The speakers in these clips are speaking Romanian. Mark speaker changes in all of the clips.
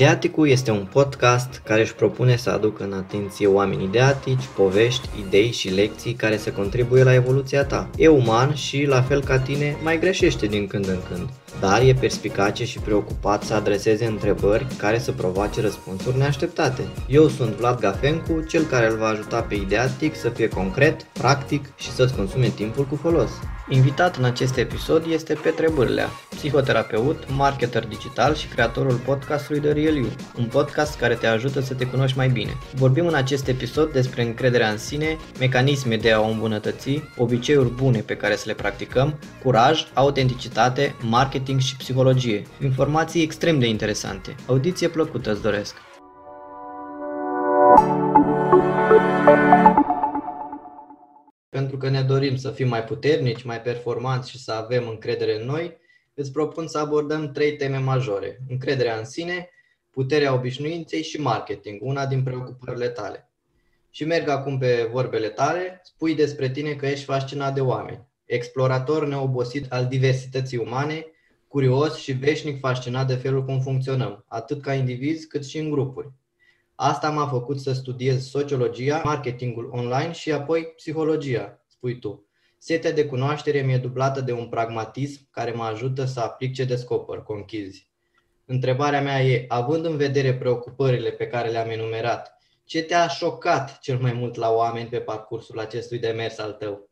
Speaker 1: Ideaticul este un podcast care își propune să aducă în atenție oameni ideatici, povești, idei și lecții care să contribuie la evoluția ta. E uman și, la fel ca tine, mai greșește din când în când, dar e perspicace și preocupat să adreseze întrebări care să provoace răspunsuri neașteptate. Eu sunt Vlad Gafencu, cel care îl va ajuta pe Ideatic să fie concret, practic și să-ți consume timpul cu folos. Invitat în acest episod este Petre Bârlea, psihoterapeut, marketer digital și creatorul podcastului The Real You, un podcast care te ajută să te cunoști mai bine. Vorbim în acest episod despre încrederea în sine, mecanisme de a o îmbunătăți, obiceiuri bune pe care să le practicăm, curaj, autenticitate, marketing și psihologie. Informații extrem de interesante. Audiție plăcută îți doresc! pentru că ne dorim să fim mai puternici, mai performanți și să avem încredere în noi, îți propun să abordăm trei teme majore. Încrederea în sine, puterea obișnuinței și marketing, una din preocupările tale. Și merg acum pe vorbele tale, spui despre tine că ești fascinat de oameni, explorator neobosit al diversității umane, curios și veșnic fascinat de felul cum funcționăm, atât ca indivizi cât și în grupuri. Asta m-a făcut să studiez sociologia, marketingul online și apoi psihologia, spui tu. Setea de cunoaștere mi-e dublată de un pragmatism care mă ajută să aplic ce descoper, conchizi. Întrebarea mea e, având în vedere preocupările pe care le-am enumerat, ce te-a șocat cel mai mult la oameni pe parcursul acestui demers al tău?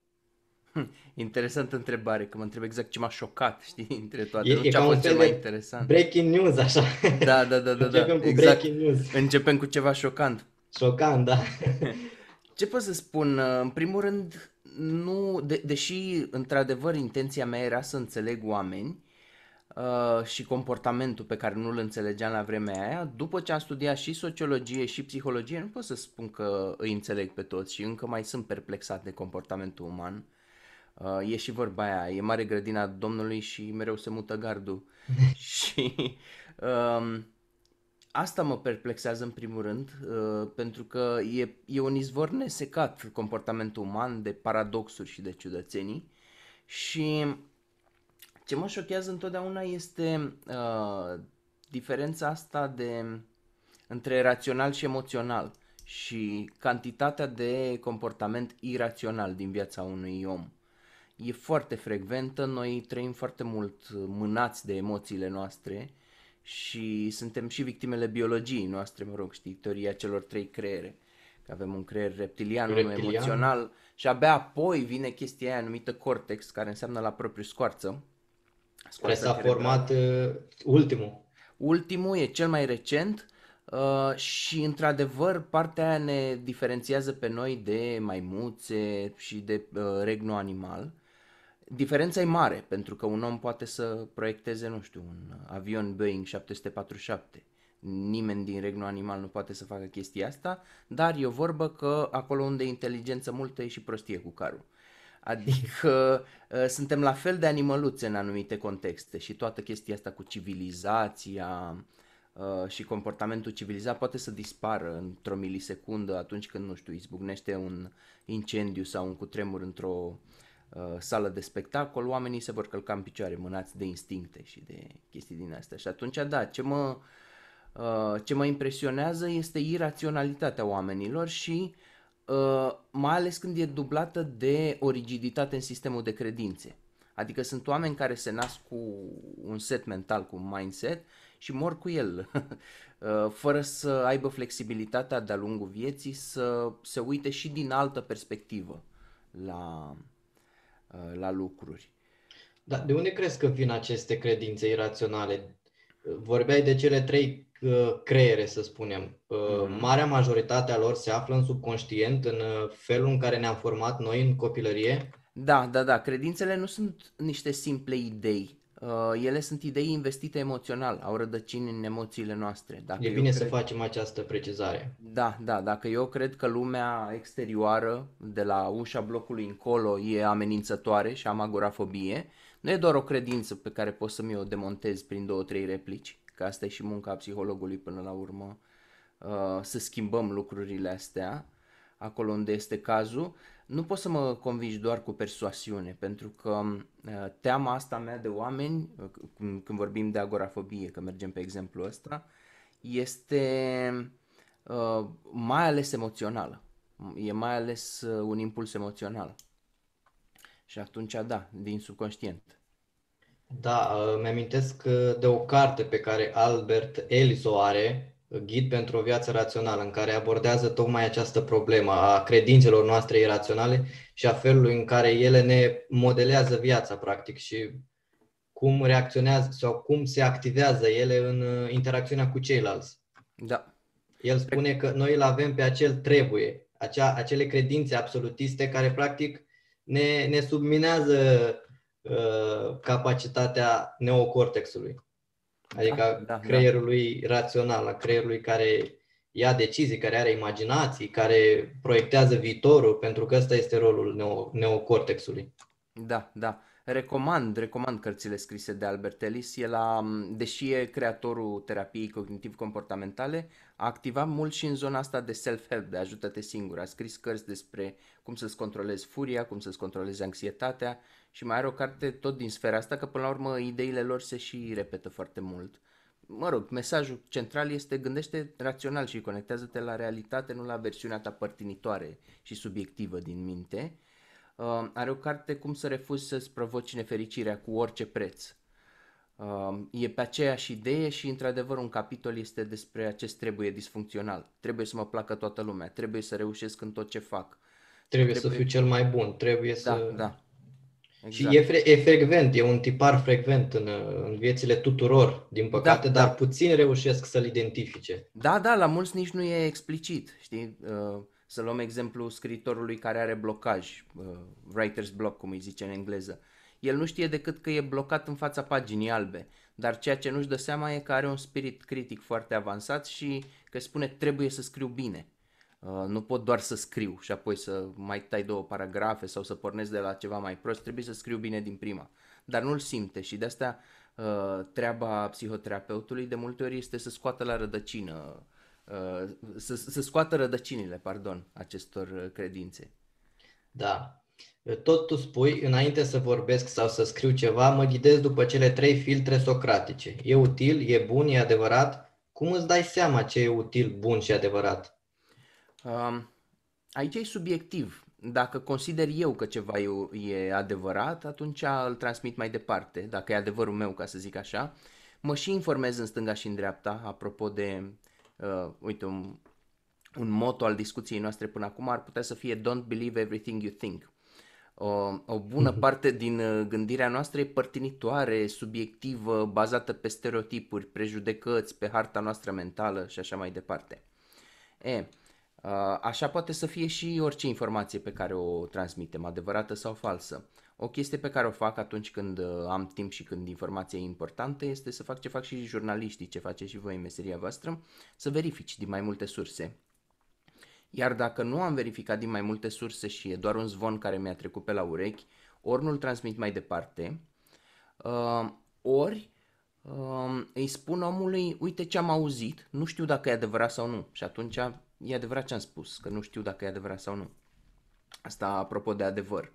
Speaker 2: Hm, interesantă întrebare, că mă întreb exact ce m-a șocat, știi, între toate.
Speaker 1: E,
Speaker 2: nu
Speaker 1: e
Speaker 2: ce a
Speaker 1: ca un
Speaker 2: fost
Speaker 1: fel
Speaker 2: cel mai
Speaker 1: de
Speaker 2: interesant.
Speaker 1: breaking news, așa.
Speaker 2: Da, da, da, da, da.
Speaker 1: Începem cu
Speaker 2: exact.
Speaker 1: breaking news.
Speaker 2: Începem cu ceva șocant.
Speaker 1: Șocant, da.
Speaker 2: Ce pot să spun? În primul rând, nu, de, deși într-adevăr intenția mea era să înțeleg oameni uh, și comportamentul pe care nu-l înțelegeam la vremea aia, după ce am studiat și sociologie și psihologie, nu pot să spun că îi înțeleg pe toți și încă mai sunt perplexat de comportamentul uman. Uh, e și vorba aia, e mare grădina Domnului și mereu se mută gardul. și um, asta mă perplexează în primul rând, uh, pentru că e, e un izvor nesecat comportamentul uman de paradoxuri și de ciudățenii. Și ce mă șochează întotdeauna este uh, diferența asta de între rațional și emoțional și cantitatea de comportament irațional din viața unui om e foarte frecventă, noi trăim foarte mult mânați de emoțiile noastre și suntem și victimele biologiei noastre, mă rog, știi, teoria celor trei creiere. Că avem un creier reptilian, unul
Speaker 1: Reptilian.
Speaker 2: emoțional și abia apoi vine chestia aia numită cortex, care înseamnă la propriu scoarță.
Speaker 1: Care
Speaker 2: Scoarța
Speaker 1: s-a
Speaker 2: cerebrală.
Speaker 1: format uh, ultimul.
Speaker 2: Ultimul e cel mai recent uh, și într-adevăr partea aia ne diferențiază pe noi de maimuțe și de uh, regnul animal. Diferența e mare pentru că un om poate să proiecteze, nu știu, un avion Boeing 747. Nimeni din regnul animal nu poate să facă chestia asta, dar e o vorbă că acolo unde e inteligență multă e și prostie cu carul. Adică uh, suntem la fel de animăluțe în anumite contexte și toată chestia asta cu civilizația uh, și comportamentul civilizat poate să dispară într-o milisecundă atunci când, nu știu, izbucnește un incendiu sau un cutremur într-o uh, sală de spectacol, oamenii se vor călca în picioare mânați de instincte și de chestii din astea. Și atunci, da, ce mă, uh, ce mă impresionează este iraționalitatea oamenilor și uh, mai ales când e dublată de o rigiditate în sistemul de credințe. Adică sunt oameni care se nasc cu un set mental, cu un mindset și mor cu el, uh, fără să aibă flexibilitatea de-a lungul vieții să se uite și din altă perspectivă la, uh, la lucruri.
Speaker 1: Dar de unde crezi că vin aceste credințe iraționale? Vorbeai de cele trei uh, creiere, să spunem. Uh,
Speaker 2: Mhm.
Speaker 1: Marea majoritate a lor se află în subconștient, în uh, felul în care ne-am format noi în copilărie.
Speaker 2: Da, da, da, credințele nu sunt niște simple idei. Uh, ele sunt idei investite emoțional, au rădăcini în emoțiile noastre. Dacă
Speaker 1: E
Speaker 2: eu
Speaker 1: bine să
Speaker 2: cred-
Speaker 1: facem această precizare.
Speaker 2: Da, da, dacă eu cred că lumea exterioară, de la ușa blocului încolo, e amenințătoare și am agorafobie, nu e doar o credință pe care pot să mi-o demontez prin două, trei replici, că asta e și munca psihologului până la urmă, uh, să schimbăm lucrurile astea acolo unde este cazul. Nu pot să mă convingi doar cu persoasiune, pentru că uh, teama asta mea de oameni, uh, când când vorbim de agorafobie, că mergem pe exemplu ăsta, este uh, mai ales emoțională. E mai ales uh, un impuls emoțional. Și atunci, da, din subconștient.
Speaker 1: Da, uh, mi-amintesc de o carte pe care Albert Ellis o are, Ghid pentru o viață rațională, în care abordează tocmai această problemă a credințelor noastre iraționale și a felului în care ele ne modelează viața, practic, și cum reacționează sau cum se activează ele în uh, interacțiunea cu ceilalți.
Speaker 2: Da.
Speaker 1: El spune că noi îl avem pe acel trebuie, acea, acele credințe absolutiste care practic ne, ne subminează uh, capacitatea neocortexului. Adică da, da, creierului da. rațional, a creierului care ia decizii, care are imaginații, care proiectează viitorul, pentru că ăsta este rolul neo, neocortexului.
Speaker 2: Da, da. Recomand, recomand cărțile scrise de Albert Ellis. El a, deși e creatorul terapiei cognitiv-comportamentale, a activat mult și în zona asta de self-help, de ajută-te singur. A scris cărți despre cum să-ți controlezi furia, cum să-ți controlezi anxietatea și mai are o carte tot din sfera asta, că până la urmă ideile lor se și repetă foarte mult. Mă rog, mesajul central este gândește rațional și conectează-te la realitate, nu la versiunea ta părtinitoare și subiectivă din minte Uh, are o carte Cum să refuzi să-ți provoci nefericirea cu orice preț. Uh, e pe aceeași idee și într-adevăr un capitol este despre acest trebuie disfuncțional. Trebuie să mă placă toată lumea, trebuie să reușesc în tot ce fac.
Speaker 1: Trebuie, trebuie... să fiu cel mai bun, trebuie
Speaker 2: da,
Speaker 1: să...
Speaker 2: Da,
Speaker 1: Exact. Și e, fre- e frecvent, e un tipar frecvent în, în viețile tuturor, din păcate, da, dar da. puțin reușesc să-l identifice.
Speaker 2: Da, da, la mulți nici nu e explicit, știi? Uh, să luăm exemplu scriitorului care are blocaj, uh, writer's block, cum îi zice în engleză. El nu știe decât că e blocat în fața paginii albe, dar ceea ce nu-și dă seama e că are un spirit critic foarte avansat și că spune trebuie să scriu bine. Uh, nu pot doar să scriu și apoi să mai tai două paragrafe sau să pornesc de la ceva mai prost, trebuie să scriu bine din prima. Dar nu-l simte și de asta uh, treaba psihoterapeutului de multe ori este să scoată la rădăcină Uh, să, să scoată rădăcinile, pardon, acestor uh, credințe.
Speaker 1: Da. Tot tu spui, înainte să vorbesc sau să scriu ceva, mă ghidez după cele trei filtre socratice. E util, e bun, e adevărat? Cum îți dai seama ce e util, bun și adevărat?
Speaker 2: Um, aici e subiectiv. Dacă consider eu că ceva e, e adevărat, atunci îl transmit mai departe, dacă e adevărul meu, ca să zic așa. Mă și informez în stânga și în dreapta, apropo de uh, uite, un, un motto al discuției noastre până acum ar putea să fie Don't believe everything you think. O, o bună mhm. parte din uh, gândirea noastră e părtinitoare, subiectivă, bazată pe stereotipuri, prejudecăți, pe harta noastră mentală și așa mai departe. E, uh, așa poate să fie și orice informație pe care o transmitem, adevărată sau falsă. O chestie pe care o fac atunci când uh, am timp și când informația e importantă este să fac ce fac și jurnaliștii, ce face și voi în meseria voastră, să verifici din mai multe surse. Iar dacă nu am verificat din mai multe surse și e doar un zvon care mi-a trecut pe la urechi, ori nu-l transmit mai departe, uh, ori uh, îi spun omului, uite ce am auzit, nu știu dacă e adevărat sau nu. Și atunci e adevărat ce am spus, că nu știu dacă e adevărat sau nu. Asta apropo de adevăr.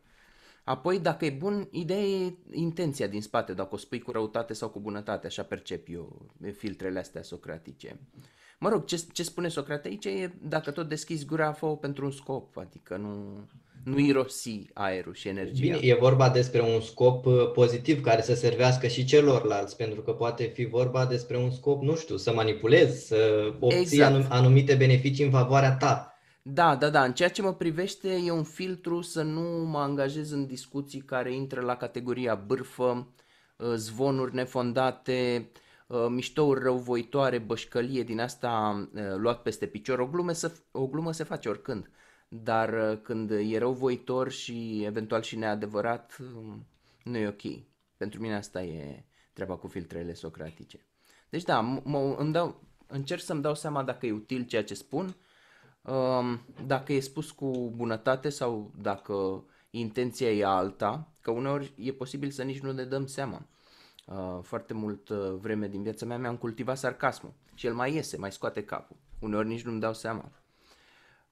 Speaker 2: Apoi, dacă e bun, ideea e intenția din spate, dacă o spui cu răutate sau cu bunătate, așa percep eu filtrele astea socratice. Mă rog, ce, ce spune Socrate aici e dacă tot deschizi gura, fă pentru un scop, adică nu, nu irosi aerul și energia.
Speaker 1: Bine, e vorba despre un scop uh, pozitiv care să servească și celorlalți, pentru că poate fi vorba despre un scop, nu știu, să manipulezi, să obții exact. anumite beneficii în favoarea ta.
Speaker 2: Da, da, da. În ceea ce mă privește e un filtru să nu mă angajez în discuții care intră la categoria bârfă, uh, zvonuri nefondate, uh, miștouri răuvoitoare, bășcălie din asta uh, luat peste picior. O glumă, să, o glumă se face oricând, dar când e răuvoitor și eventual și neadevărat, um, nu e ok. Pentru mine asta e treaba cu filtrele socratice. Deci da, m- îmi dau, încerc să-mi dau seama dacă e util ceea ce spun, dacă e spus cu bunătate sau dacă intenția e alta, că uneori e posibil să nici nu ne dăm seama. Uh, foarte mult uh, vreme din viața mea mi-am cultivat sarcasmul și el mai iese, mai scoate capul. Uneori nici nu-mi dau seama.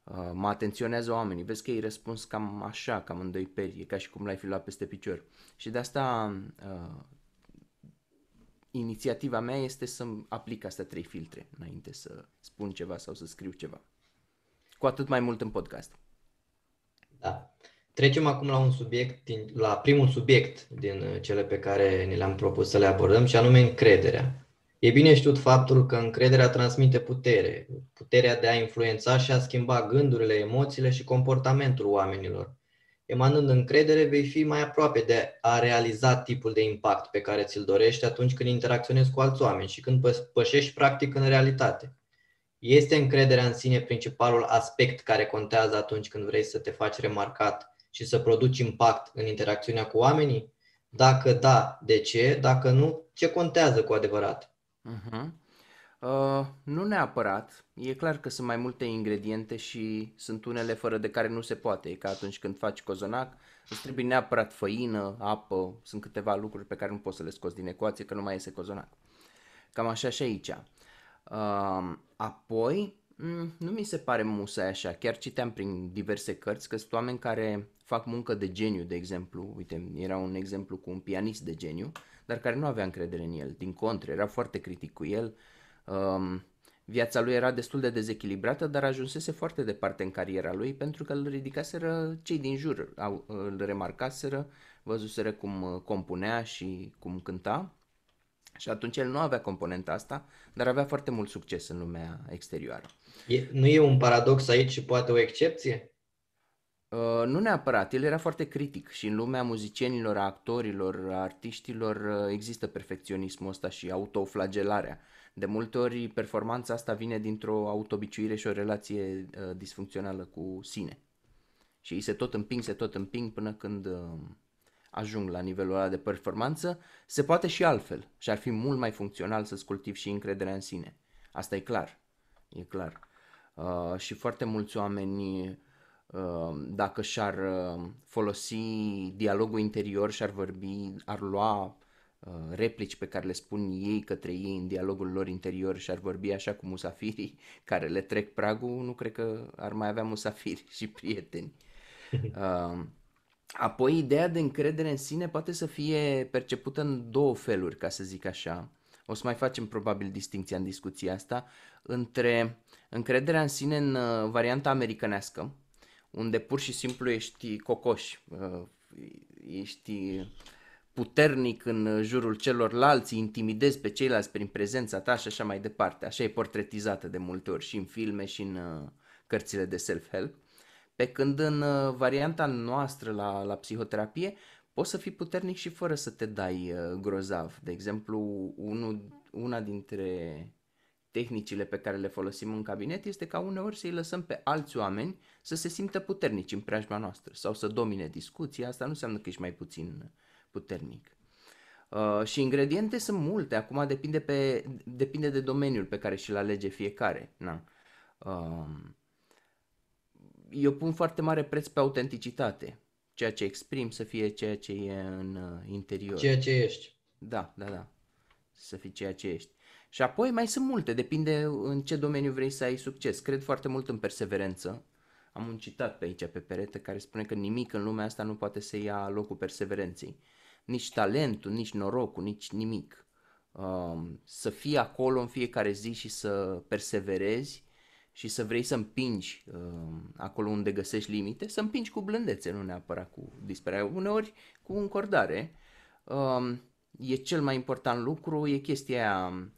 Speaker 2: Uh, mă atenționează oamenii, vezi că ei răspuns cam așa, cam în doi peri, e ca și cum l-ai fi luat peste picior. Și de asta inițiativa mea este să aplic astea trei filtre înainte să spun ceva sau să scriu ceva. Cu atât mai mult în podcast.
Speaker 1: Da. Trecem acum la un subiect, la primul subiect din cele pe care ne le-am propus să le abordăm și anume încrederea. E bine știut faptul că încrederea transmite putere, puterea de a influența și a schimba gândurile, emoțiile și comportamentul oamenilor. Emanând încredere, vei fi mai aproape de a realiza tipul de impact pe care ți-l dorești atunci când interacționezi cu alți oameni și când pășești practic în realitate. Este încrederea în sine principalul aspect care contează atunci când vrei să te faci remarcat și să produci impact în interacțiunea cu oamenii? Dacă da, de ce? Dacă nu, ce contează cu adevărat?
Speaker 2: Uh-huh. Uh, nu neapărat. E clar că sunt mai multe ingrediente și sunt unele fără de care nu se poate. E ca atunci când faci cozonac, îți trebuie neapărat făină, apă, sunt câteva lucruri pe care nu poți să le scoți din ecuație că nu mai iese cozonac. Cam așa și aici. Uh, apoi, mm, nu mi se pare musai așa. Chiar citeam prin diverse cărți că sunt oameni care fac muncă de geniu, de exemplu. Uite, era un exemplu cu un pianist de geniu, dar care nu avea încredere în el. Din contră, era foarte critic cu el. Um, viața lui era destul de dezechilibrată, dar ajunsese foarte departe în cariera lui pentru că îl ridicaseră cei din jur, au, îl remarcaseră, văzuseră cum uh, compunea și cum cânta. Și atunci el nu avea componenta asta, dar avea foarte mult succes în lumea exterioară.
Speaker 1: E, nu e un paradox aici și poate o excepție?
Speaker 2: Uh, nu neapărat, el era foarte critic și în lumea muzicienilor, a actorilor, a artiștilor uh, există perfecționismul ăsta și autoflagelarea. De multe ori performanța asta vine dintr-o autobiciuire și o relație uh, disfuncțională cu sine. Și ei se tot împing, se tot împing până când uh, ajung la nivelul ăla de performanță. Se poate și altfel și ar fi mult mai funcțional să-ți cultivi și încrederea în sine. Asta e clar, e clar. Uh, și foarte mulți oameni uh, dacă și-ar uh, folosi dialogul interior și-ar vorbi, ar lua Uh, replici pe care le spun ei către ei în dialogul lor interior și ar vorbi așa cu musafirii care le trec pragul, nu cred că ar mai avea musafiri și prieteni. Uh, apoi, ideea de încredere în sine poate să fie percepută în două feluri, ca să zic așa. O să mai facem probabil distinția în discuția asta între încrederea în sine în uh, varianta americanească, unde pur și simplu ești cocoș, ești puternic în jurul celorlalți, intimidezi pe ceilalți prin prezența ta și așa mai departe. Așa e portretizată de multe ori și în filme și în uh, cărțile de self-help. Pe când în uh, varianta noastră la, la psihoterapie poți să fii puternic și fără să te dai uh, grozav. De exemplu, unul, una dintre tehnicile pe care le folosim în cabinet este ca uneori să-i lăsăm pe alți oameni să se simtă puternici în preajma noastră sau să domine discuția. Asta nu înseamnă că ești mai puțin puternic. Uh, și ingrediente sunt multe, acum depinde, pe, depinde de domeniul pe care și-l alege fiecare. Na. Uh, eu pun foarte mare preț pe autenticitate, ceea ce exprim să fie ceea ce e în uh, interior.
Speaker 1: Ceea ce ești.
Speaker 2: Da, da, da. Să fii ceea ce ești. Și apoi mai sunt multe, depinde în ce domeniu vrei să ai succes. Cred foarte mult în perseverență. Am un citat pe aici, pe perete, care spune că nimic în lumea asta nu poate să ia locul perseverenței nici talentul, nici norocul, nici nimic. Um, să fii acolo în fiecare zi și să perseverezi și să vrei să împingi um, acolo unde găsești limite, să împingi cu blândețe, nu neapărat cu disperare, uneori cu încordare. Um, e cel mai important lucru, e chestia aia, um,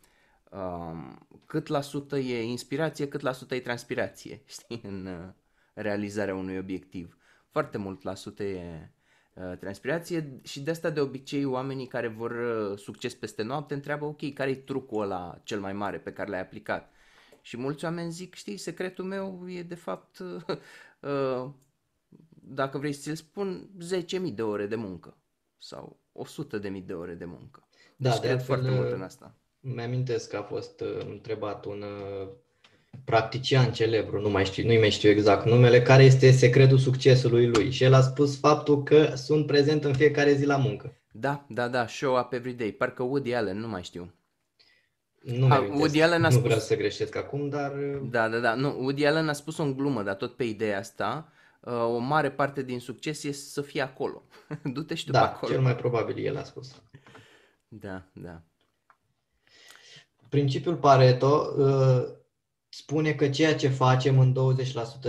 Speaker 2: cât la sută e inspirație, cât la sută e transpirație, știi, în uh, realizarea unui obiectiv. Foarte mult la sută e Uh, transpirație și de asta de obicei oamenii care vor uh, succes peste noapte întreabă ok, care e trucul ăla cel mai mare pe care l-ai aplicat? Și mulți oameni zic, știi, secretul meu e de fapt, uh, dacă vrei să ți-l spun, 10.000 de ore de muncă sau 100.000 de ore de muncă.
Speaker 1: Da, deci de cred foarte mult în asta. Mi-amintesc că a fost întrebat un practician celebru, nu mai știu, nu mai știu exact numele, care este secretul succesului lui. Și el a spus faptul că sunt prezent în fiecare zi la muncă.
Speaker 2: Da, da, da, show up every day. Parcă Woody Allen, nu mai știu.
Speaker 1: Nu, ha, Woody Allen a spus... nu vreau să greșesc acum, dar...
Speaker 2: Da, da, da. Nu, Woody Allen a spus o glumă, dar tot pe ideea asta, uh, o mare parte din succes este să fie acolo. Du-te și tu
Speaker 1: da,
Speaker 2: pe acolo.
Speaker 1: cel mai probabil el a spus.
Speaker 2: Da, da.
Speaker 1: Principiul Pareto uh, spune că ceea ce facem în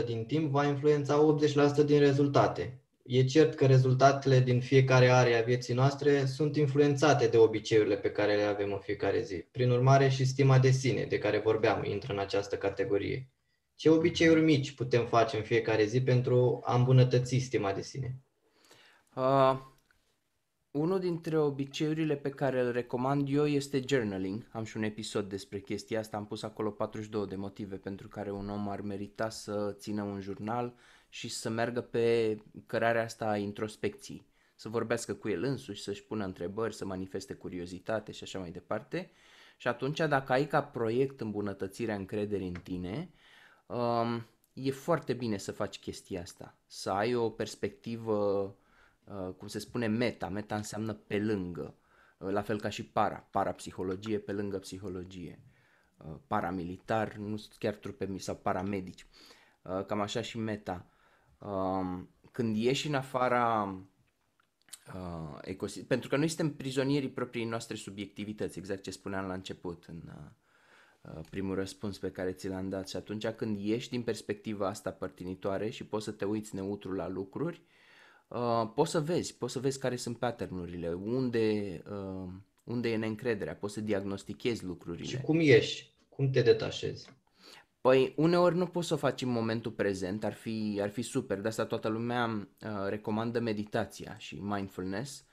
Speaker 1: 20% din timp va influența 80% din rezultate. E cert că rezultatele din fiecare area a vieții noastre sunt influențate de obiceiurile pe care le avem în fiecare zi. Prin urmare, și stima de sine, de care vorbeam, intră în această categorie. Ce obiceiuri mici putem face în fiecare zi pentru a îmbunătăți stima de sine?
Speaker 2: Uh, unul dintre obiceiurile pe care îl recomand eu este journaling. Am și un episod despre chestia asta, am pus acolo 42 de motive pentru care un om ar merita să țină un jurnal și să meargă pe cărarea asta a introspecției. Să vorbească cu el însuși, să-și pună întrebări, să manifeste curiozitate și așa mai departe. Și atunci, dacă ai ca proiect îmbunătățirea încrederii în tine, um, e foarte bine să faci chestia asta. Să ai o perspectivă Uh, cum se spune, meta. Meta înseamnă pe lângă, uh, la fel ca și para. Parapsihologie pe lângă psihologie. Uh, paramilitar, nu chiar trupe sau paramedici. Cam așa și meta. Um, când ieși în afara ecosistem, pentru că noi suntem prizonierii propriei noastre subiectivități, exact ce spuneam la început în primul răspuns pe care ți l-am dat și atunci când ieși din perspectiva asta părtinitoare și poți să te uiți neutru la lucruri, uh, poți să vezi, poți să vezi care sunt patternurile, unde, uh, unde e neîncrederea, poți să diagnostichezi lucrurile.
Speaker 1: Și cum ieși? Cum te detașezi?
Speaker 2: Păi uneori nu poți să o faci în momentul prezent, ar fi, ar fi super, de asta toată lumea uh, recomandă meditația și mindfulness,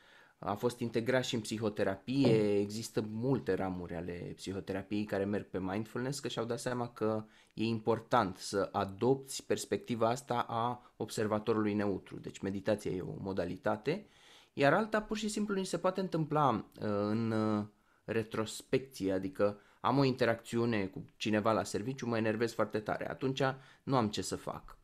Speaker 2: a fost integrat și în psihoterapie, există multe ramuri ale psihoterapiei care merg pe mindfulness, că și-au dat seama că e important să adopți perspectiva asta a observatorului neutru. Deci meditația e o modalitate, iar alta pur și simplu ni se poate întâmpla uh, în uh, retrospecție, adică am o interacțiune cu cineva la serviciu, mă enervez foarte tare, atunci nu am ce să fac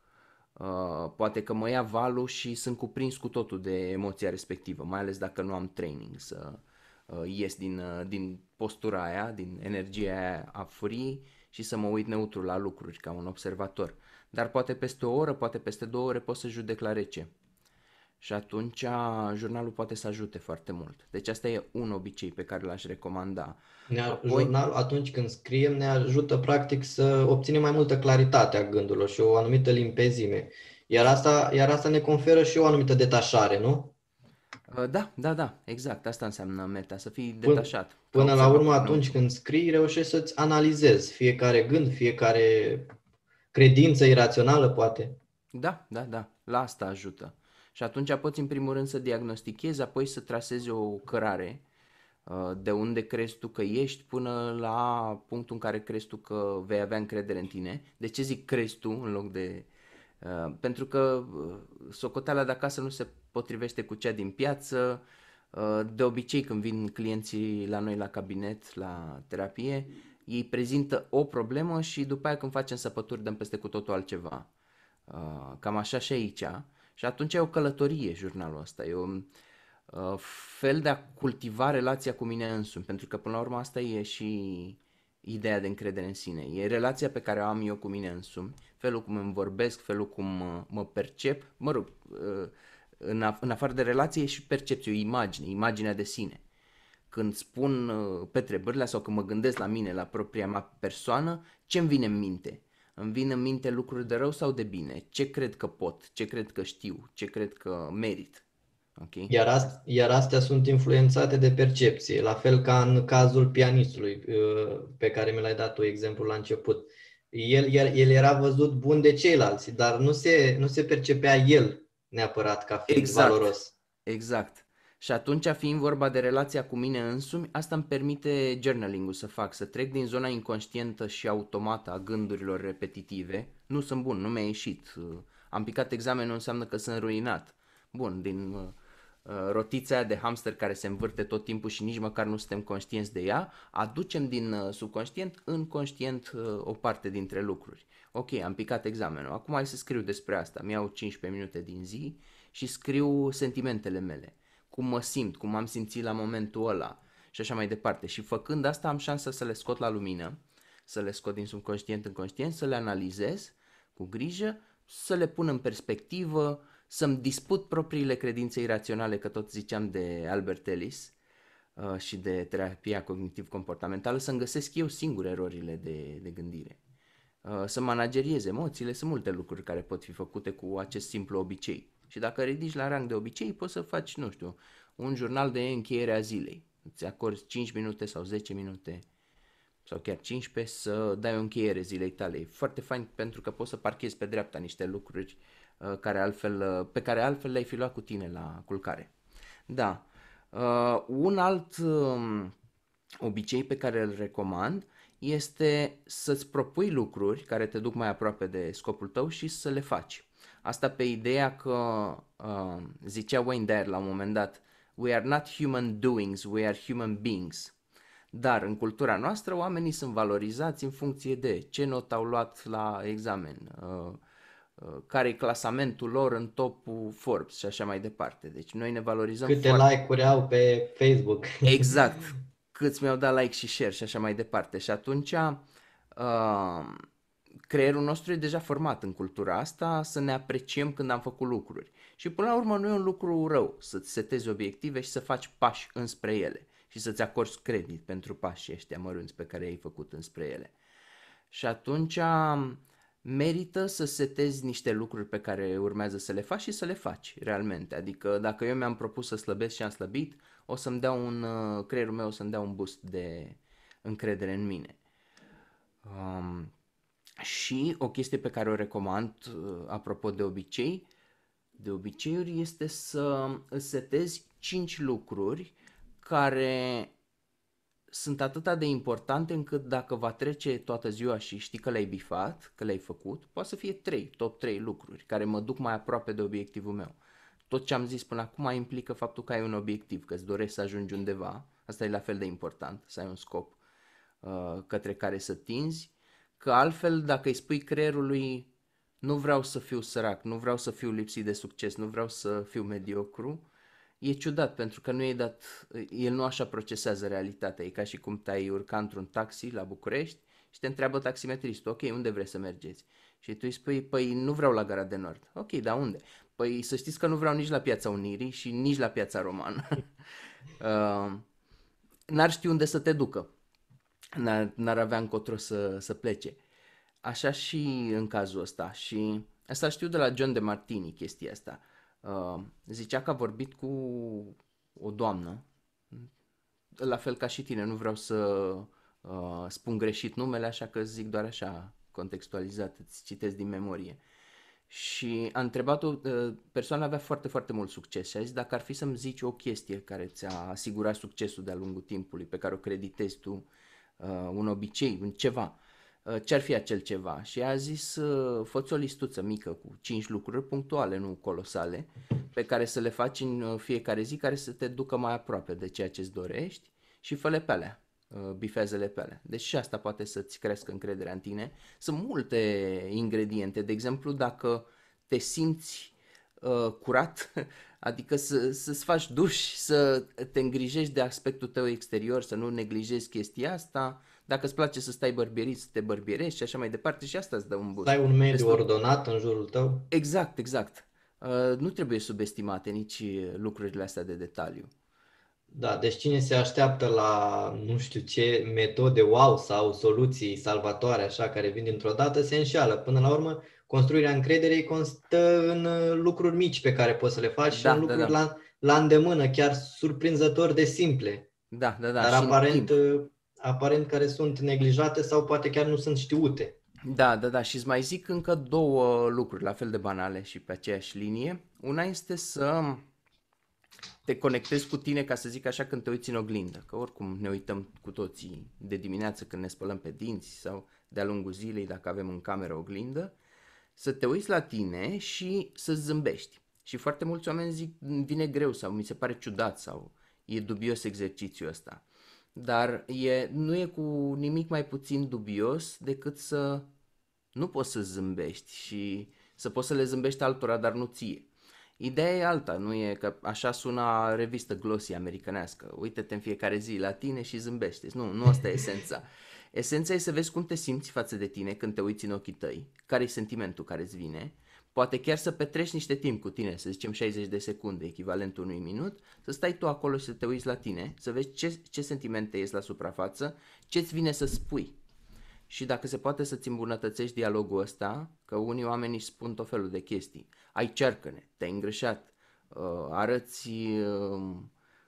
Speaker 2: Uh, poate că mă ia valul și sunt cuprins cu totul de emoția respectivă, mai ales dacă nu am training să uh, ies din, uh, din postura aia, din energia aia a furii și să mă uit neutru la lucruri ca un observator. Dar poate peste o oră, poate peste două ore pot să judec la rece. Și atunci jurnalul poate să ajute foarte mult. Deci asta e un obicei pe care l-aș recomanda.
Speaker 1: Ne Apoi... Jurnalul, atunci când scriem, ne ajută practic să obținem mai multă claritate a gândurilor și o anumită limpezime. Iar asta, iar asta ne conferă și o anumită detașare, nu?
Speaker 2: Uh, da, da, da, exact. Asta înseamnă meta, să fii detașat.
Speaker 1: Până, până la urmă, atunci când scrii, reușești să-ți analizezi fiecare gând, fiecare credință irațională, poate.
Speaker 2: Da, da, da. La asta ajută. Și atunci poți în primul rând să diagnostichezi, apoi să trasezi o cărare uh, de unde crezi tu că ești până la punctul în care crezi tu că vei avea încredere în tine. De ce zic crezi tu în loc de... Uh, pentru că uh, socoteala de acasă nu se potrivește cu cea din piață. De obicei când vin clienții la noi la cabinet, la terapie, ei prezintă o problemă și după aia când facem săpături dăm peste cu totul altceva. Cam așa și aici. Și atunci e o călătorie jurnalul ăsta, e un uh, fel de a cultiva relația cu mine însumi, pentru că până la urmă asta e și ideea de încredere în sine. E relația pe care o am eu cu mine însumi, felul cum îmi vorbesc, felul cum mă, mă percep, mă rog, uh, în, af- în afară de relație e și percepție, o imagine, imaginea de sine. Când spun uh, Petre Bârlea sau când mă gândesc la mine, la propria mea persoană, ce îmi vine în minte? Îmi vin în minte lucruri de rău sau de bine? Ce cred că pot? Ce cred că știu? Ce cred că merit?
Speaker 1: Okay? Iar, ast- iar astea sunt influențate de percepție, la fel ca în cazul pianistului uh, pe care mi l-ai dat tu exemplu la început. El, el, el era văzut bun de ceilalți, dar nu se, nu se percepea el neapărat ca fiind exact. valoros.
Speaker 2: Exact. Și atunci, fiind vorba de relația cu mine însumi, asta îmi permite journaling-ul să fac, să trec din zona inconștientă și automată a gândurilor repetitive. Nu sunt bun, nu mi-a ieșit. Am picat examenul, înseamnă că sunt ruinat. Bun, din uh, rotița aia de hamster care se învârte tot timpul și nici măcar nu suntem conștienți de ea, aducem din uh, subconștient în conștient uh, o parte dintre lucruri. Ok, am picat examenul, acum hai să scriu despre asta. Mi-au 15 minute din zi și scriu sentimentele mele cum mă simt, cum am simțit la momentul ăla și așa mai departe. Și făcând asta am șansa să le scot la lumină, să le scot din subconștient în conștient, să le analizez cu grijă, să le pun în perspectivă, să-mi disput propriile credințe iraționale, că tot ziceam de Albert Ellis, uh, și de terapia cognitiv-comportamentală să-mi găsesc eu singur erorile de, de gândire. Uh, să manageriez emoțiile, sunt multe lucruri care pot fi făcute cu acest simplu obicei. Și dacă ridici la rang de obicei, poți să faci, nu știu, un jurnal de încheiere a zilei. Îți acorzi 5 minute sau 10 minute sau chiar 15 să dai o încheiere zilei tale. E foarte fain pentru că poți să parchezi pe dreapta niște lucruri uh, care altfel, uh, pe care altfel le-ai fi luat cu tine la culcare. Da. Uh, un alt uh, obicei pe care îl recomand este să-ți propui lucruri care te duc mai aproape de scopul tău și să le faci. Asta pe ideea că uh, zicea Wayne Dyer la un moment dat, we are not human doings, we are human beings. Dar în cultura noastră oamenii sunt valorizați în funcție de ce not au luat la examen, uh, uh, care e clasamentul lor în topul Forbes și așa mai departe. Deci noi ne valorizăm
Speaker 1: Câte foarte... like-uri au pe Facebook.
Speaker 2: Exact. Câți mi-au dat like și share și așa mai departe. Și atunci uh, creierul nostru e deja format în cultura asta să ne apreciem când am făcut lucruri. Și până la urmă nu e un lucru rău să-ți setezi obiective și să faci pași înspre ele și să-ți acorzi credit pentru pașii ăștia mărunți pe care i-ai făcut înspre ele. Și atunci merită să setezi niște lucruri pe care urmează să le faci și să le faci realmente. Adică dacă eu mi-am propus să slăbesc și am slăbit, o să-mi dea un, creierul meu o să-mi dea un boost de încredere în mine. Um, și o chestie pe care o recomand, uh, apropo de obicei, de obiceiuri, este să îți setezi 5 lucruri care sunt atât de importante încât dacă va trece toată ziua și știi că le-ai bifat, că le-ai făcut, poate să fie 3, top 3 lucruri care mă duc mai aproape de obiectivul meu. Tot ce am zis până acum implică faptul că ai un obiectiv, că îți dorești să ajungi undeva, asta e la fel de important, să ai un scop uh, către care să tinzi Că altfel, dacă îi spui creierului nu vreau să fiu sărac, nu vreau să fiu lipsit de succes, nu vreau să fiu mediocru, e ciudat pentru că nu e dat, el nu așa procesează realitatea. E ca și cum te-ai urca într-un taxi la București și te întreabă taximetristul, ok, unde vrei să mergeți? Și tu îi spui, păi nu vreau la Gara de Nord. Ok, dar unde? Păi să știți că nu vreau nici la Piața Unirii și nici la Piața Roman. uh, n-ar ști unde să te ducă n-ar, n-ar avea încotro să, să plece. Așa și în cazul ăsta. Și asta știu de la John de Martini, chestia asta. Uh, zicea că a vorbit cu o doamnă, la fel ca și tine, nu vreau să uh, spun greșit numele, așa că zic doar așa, contextualizat, îți citesc din memorie. Și a întrebat-o, uh, persoana avea foarte, foarte mult succes și a zis dacă ar fi să-mi zici o chestie care ți-a asigurat succesul de-a lungul timpului, pe care o creditezi tu uh, un obicei, un ceva. Uh, ce-ar fi acel ceva? Și a zis, uh, fă o listuță mică cu 5 lucruri punctuale, nu colosale, pe care să le faci în uh, fiecare zi, care să te ducă mai aproape de ceea ce-ți dorești și fă-le pe alea uh, bifezele pe alea. Deci și asta poate să-ți crească încrederea în tine. Sunt multe ingrediente. De exemplu, dacă te simți uh, curat, adică să, să-ți faci duș, să te îngrijești de aspectul tău exterior, să nu neglijezi chestia asta, dacă îți place să stai bărbierit, să te bărbierești și așa mai departe și asta îți dă un boost.
Speaker 1: Ai un mediu Destul... ordonat în jurul tău?
Speaker 2: Exact, exact. Uh, nu trebuie subestimate nici lucrurile astea de detaliu.
Speaker 1: Da, deci cine se așteaptă la nu știu ce metode wow sau soluții salvatoare așa care vin dintr-o dată se înșeală. Până la urmă, construirea încrederei constă în uh, lucruri mici pe care poți să le faci da, și în da, lucruri da. La, la îndemână, chiar surprinzător de simple.
Speaker 2: Da, da, da.
Speaker 1: Dar aparent, uh, aparent care sunt neglijate sau poate chiar nu sunt știute.
Speaker 2: Da, da, da. Și îți mai zic încă două lucruri la fel de banale și pe aceeași linie. Una este să te conectezi cu tine, ca să zic așa, când te uiți în oglindă. Că oricum ne uităm cu toții de dimineață când ne spălăm pe dinți sau de-a lungul zilei dacă avem în cameră oglindă să te uiți la tine și să zâmbești. Și foarte mulți oameni zic, vine greu sau mi se pare ciudat sau e dubios exercițiul ăsta. Dar e, nu e cu nimic mai puțin dubios decât să nu poți să zâmbești și să poți să le zâmbești altora, dar nu ție. Ideea e alta, nu e că așa sună revistă glossy americanească. Uite-te în fiecare zi la tine și zâmbește. Nu, nu asta e esența. Esența e să vezi cum te simți față de tine când te uiți în ochii tăi, care e sentimentul care îți vine, poate chiar să petreci niște timp cu tine, să zicem 60 de secunde, echivalentul unui minut, să stai tu acolo și să te uiți la tine, să vezi ce, ce sentimente ies la suprafață, ce-ți vine să spui. Și dacă se poate să-ți îmbunătățești dialogul ăsta, că unii oameni își spun tot felul de chestii. Ai cercăne, te-ai îngreșat, uh, arăți uh,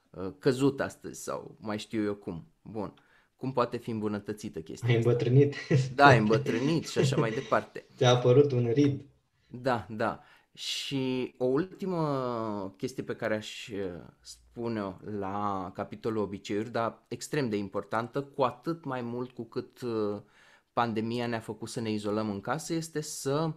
Speaker 2: uh, căzut astăzi sau mai știu eu cum. Bun. Cum poate fi îmbunătățită chestia
Speaker 1: Ai îmbătrânit.
Speaker 2: Da, ai îmbătrânit și așa mai departe.
Speaker 1: Ți-a apărut un rid.
Speaker 2: Da, da. Și o ultimă chestie pe care aș spune-o la capitolul obiceiuri, dar extrem de importantă, cu atât mai mult cu cât pandemia ne-a făcut să ne izolăm în casă, este să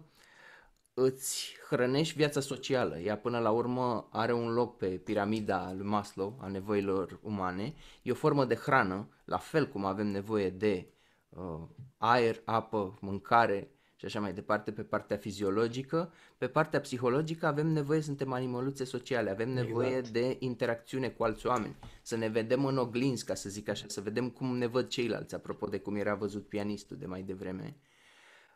Speaker 2: îți hrănești viața socială. Ea până la urmă are un loc pe piramida lui Maslow a nevoilor umane. E o formă de hrană, la fel cum avem nevoie de uh, aer, apă, mâncare și așa mai departe pe partea fiziologică. Pe partea psihologică avem nevoie, suntem animăluțe sociale, avem nevoie exact. de interacțiune cu alți oameni, să ne vedem în oglinzi, ca să zic așa, să vedem cum ne văd ceilalți, apropo de cum era văzut pianistul de mai devreme.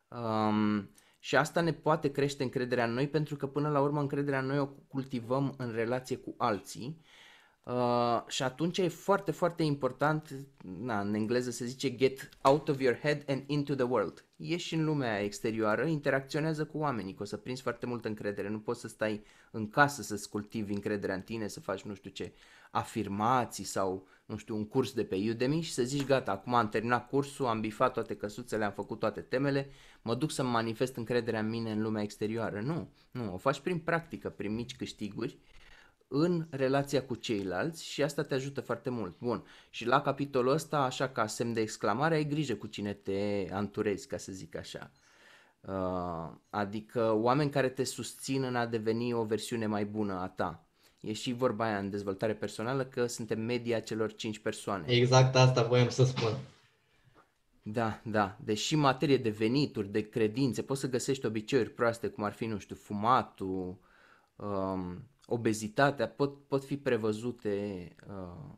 Speaker 2: Um, și asta ne poate crește încrederea în noi pentru că până la urmă încrederea în noi o cultivăm în relație cu alții uh, și atunci e foarte, foarte important, na, în engleză se zice get out of your head and into the world. Ieși în lumea exterioară, interacționează cu oamenii, că o să prinzi foarte multă încredere. Nu poți să stai în casă să-ți cultivi încrederea în tine, să faci nu știu ce afirmații sau nu știu, un curs de pe Udemy și să zici gata, acum am terminat cursul, am bifat toate căsuțele, am făcut toate temele, mă duc să-mi manifest încrederea în mine în lumea exterioară. Nu, nu, o faci prin practică, prin mici câștiguri în relația cu ceilalți și asta te ajută foarte mult. Bun, și la capitolul ăsta, așa ca semn de exclamare, ai grijă cu cine te anturezi, ca să zic așa. Uh, adică oameni care te susțin în a deveni o versiune mai bună a ta E și vorba aia în dezvoltare personală că suntem media celor 5 persoane.
Speaker 1: Exact asta voiam să spun.
Speaker 2: Da, da. Deși în materie de venituri, de credințe, poți să găsești obiceiuri proaste, cum ar fi, nu știu, fumatul, um, obezitatea, pot, pot fi prevăzute, uh,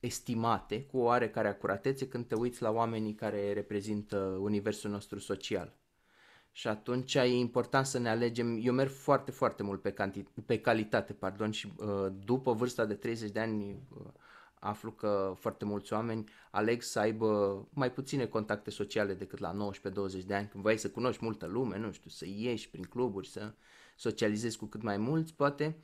Speaker 2: estimate cu oarecare acuratețe când te uiți la oamenii care reprezintă universul nostru social. Și atunci e important să ne alegem, eu merg foarte, foarte mult pe, canti- pe calitate pardon, și uh, după vârsta de 30 de ani uh, aflu că foarte mulți oameni aleg să aibă mai puține contacte sociale decât la 19-20 de ani, când vrei să cunoști multă lume, nu știu, să ieși prin cluburi, să socializezi cu cât mai mulți, poate.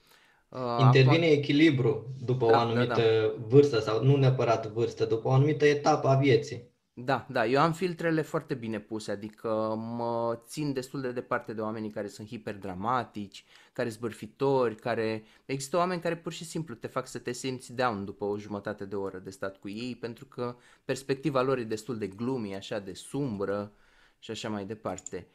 Speaker 1: Uh, Intervine acum... echilibru după da, o anumită da, da. vârstă sau nu neapărat vârstă, după o anumită etapă a vieții.
Speaker 2: Da, da, eu am filtrele foarte bine puse, adică mă țin destul de departe de oamenii care sunt hiperdramatici, care sunt bârfitori, care... Există oameni care pur și simplu te fac să te simți down după o jumătate de oră de stat cu ei, pentru că perspectiva lor e destul de gloomy, așa de sumbră și așa mai departe.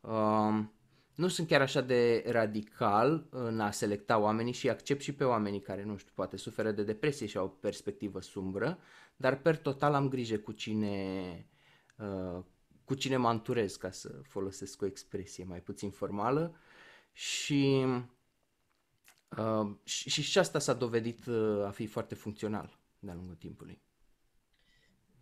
Speaker 2: Um, nu sunt chiar așa de radical în a selecta oamenii și accept și pe oamenii care, nu știu, poate suferă de depresie și au o perspectivă sumbră, dar per total am grijă cu cine, uh, cu cine mă anturez, ca să folosesc o expresie mai puțin formală și, uh, și, și asta s-a dovedit uh, a fi foarte funcțional de-a lungul timpului.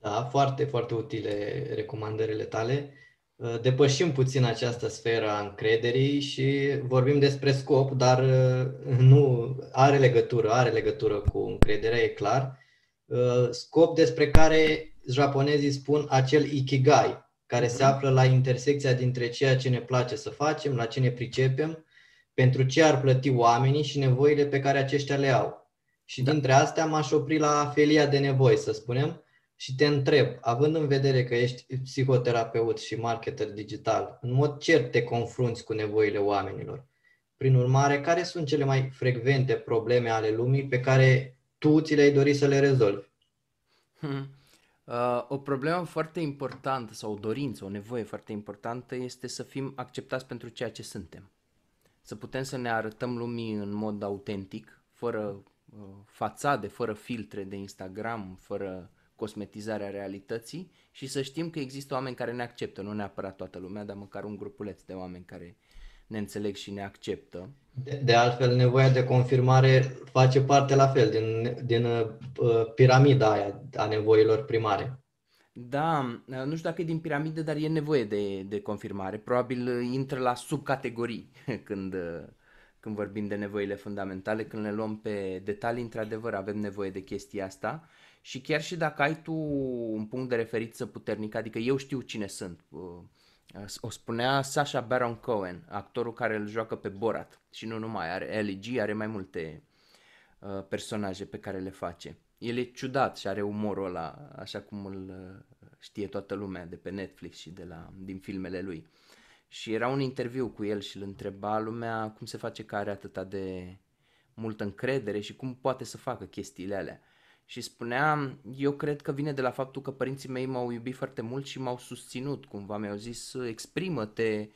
Speaker 1: Da, foarte, foarte utile recomandările tale. Uh, depășim puțin această sferă a încrederii și vorbim despre scop, dar uh, nu are legătură, are legătură cu încrederea, e clar. Uh, scop despre care japonezii spun acel ikigai, care se mhm. află la intersecția dintre ceea ce ne place să facem, la ce ne pricepem, pentru ce ar plăti oamenii și nevoile pe care aceștia le au. Și da. dintre astea m-aș opri la felia de nevoi, să spunem, și te întreb, având în vedere că ești psihoterapeut și marketer digital, în mod cert te confrunți cu nevoile oamenilor. Prin urmare, care sunt cele mai frecvente probleme ale lumii pe care tu ți le-ai dori să le rezolvi?
Speaker 2: Hmm. Uh, o problemă foarte importantă sau o dorință, o nevoie foarte importantă este să fim acceptați pentru ceea ce suntem. Să putem să ne arătăm lumii în mod autentic, fără uh, fațade, fără filtre de Instagram, fără cosmetizarea realității și să știm că există oameni care ne acceptă, nu neapărat toată lumea, dar măcar un grupuleț de oameni care ne înțeleg și ne acceptă.
Speaker 1: De, de altfel, nevoia de confirmare face parte la fel din, din uh, piramida aia a nevoilor primare.
Speaker 2: Da, nu știu dacă e din piramidă, dar e nevoie de, de confirmare. Probabil intră la subcategorii când, când vorbim de nevoile fundamentale, când le luăm pe detalii, într-adevăr avem nevoie de chestia asta și chiar și dacă ai tu un punct de referință puternic, adică eu știu cine sunt, o spunea Sasha Baron Cohen, actorul care îl joacă pe Borat și nu numai, are LG, are mai multe uh, personaje pe care le face. El e ciudat și are umorul ăla, așa cum îl uh, știe toată lumea de pe Netflix și de la, din filmele lui. Și era un interviu cu el și îl întreba lumea cum se face că are atâta de multă încredere și cum poate să facă chestiile alea. Și spunea, eu cred că vine de la faptul că părinții mei m-au iubit foarte mult și m-au susținut cumva, mi-au zis exprimă-te,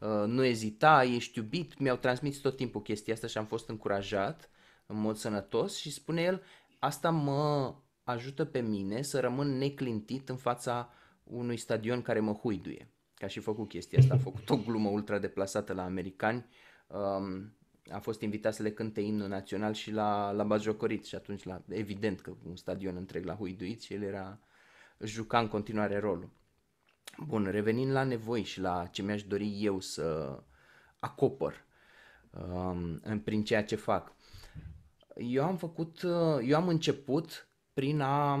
Speaker 2: uh, nu ezita, ești iubit, mi-au transmis tot timpul chestia asta și am fost încurajat în mod sănătos și spune el, asta mă ajută pe mine să rămân neclintit în fața unui stadion care mă huiduie. Ca și făcut chestia asta, a făcut o glumă ultra deplasată la americani, um, a fost invitat să le cânte imnul național și la, la bajocorit și atunci la, evident că un stadion întreg l-a huiduit și el era, juca în continuare rolul. Bun, revenind la nevoi și la ce mi-aș dori eu să acopăr um, prin ceea ce fac. Eu am făcut, eu am început prin a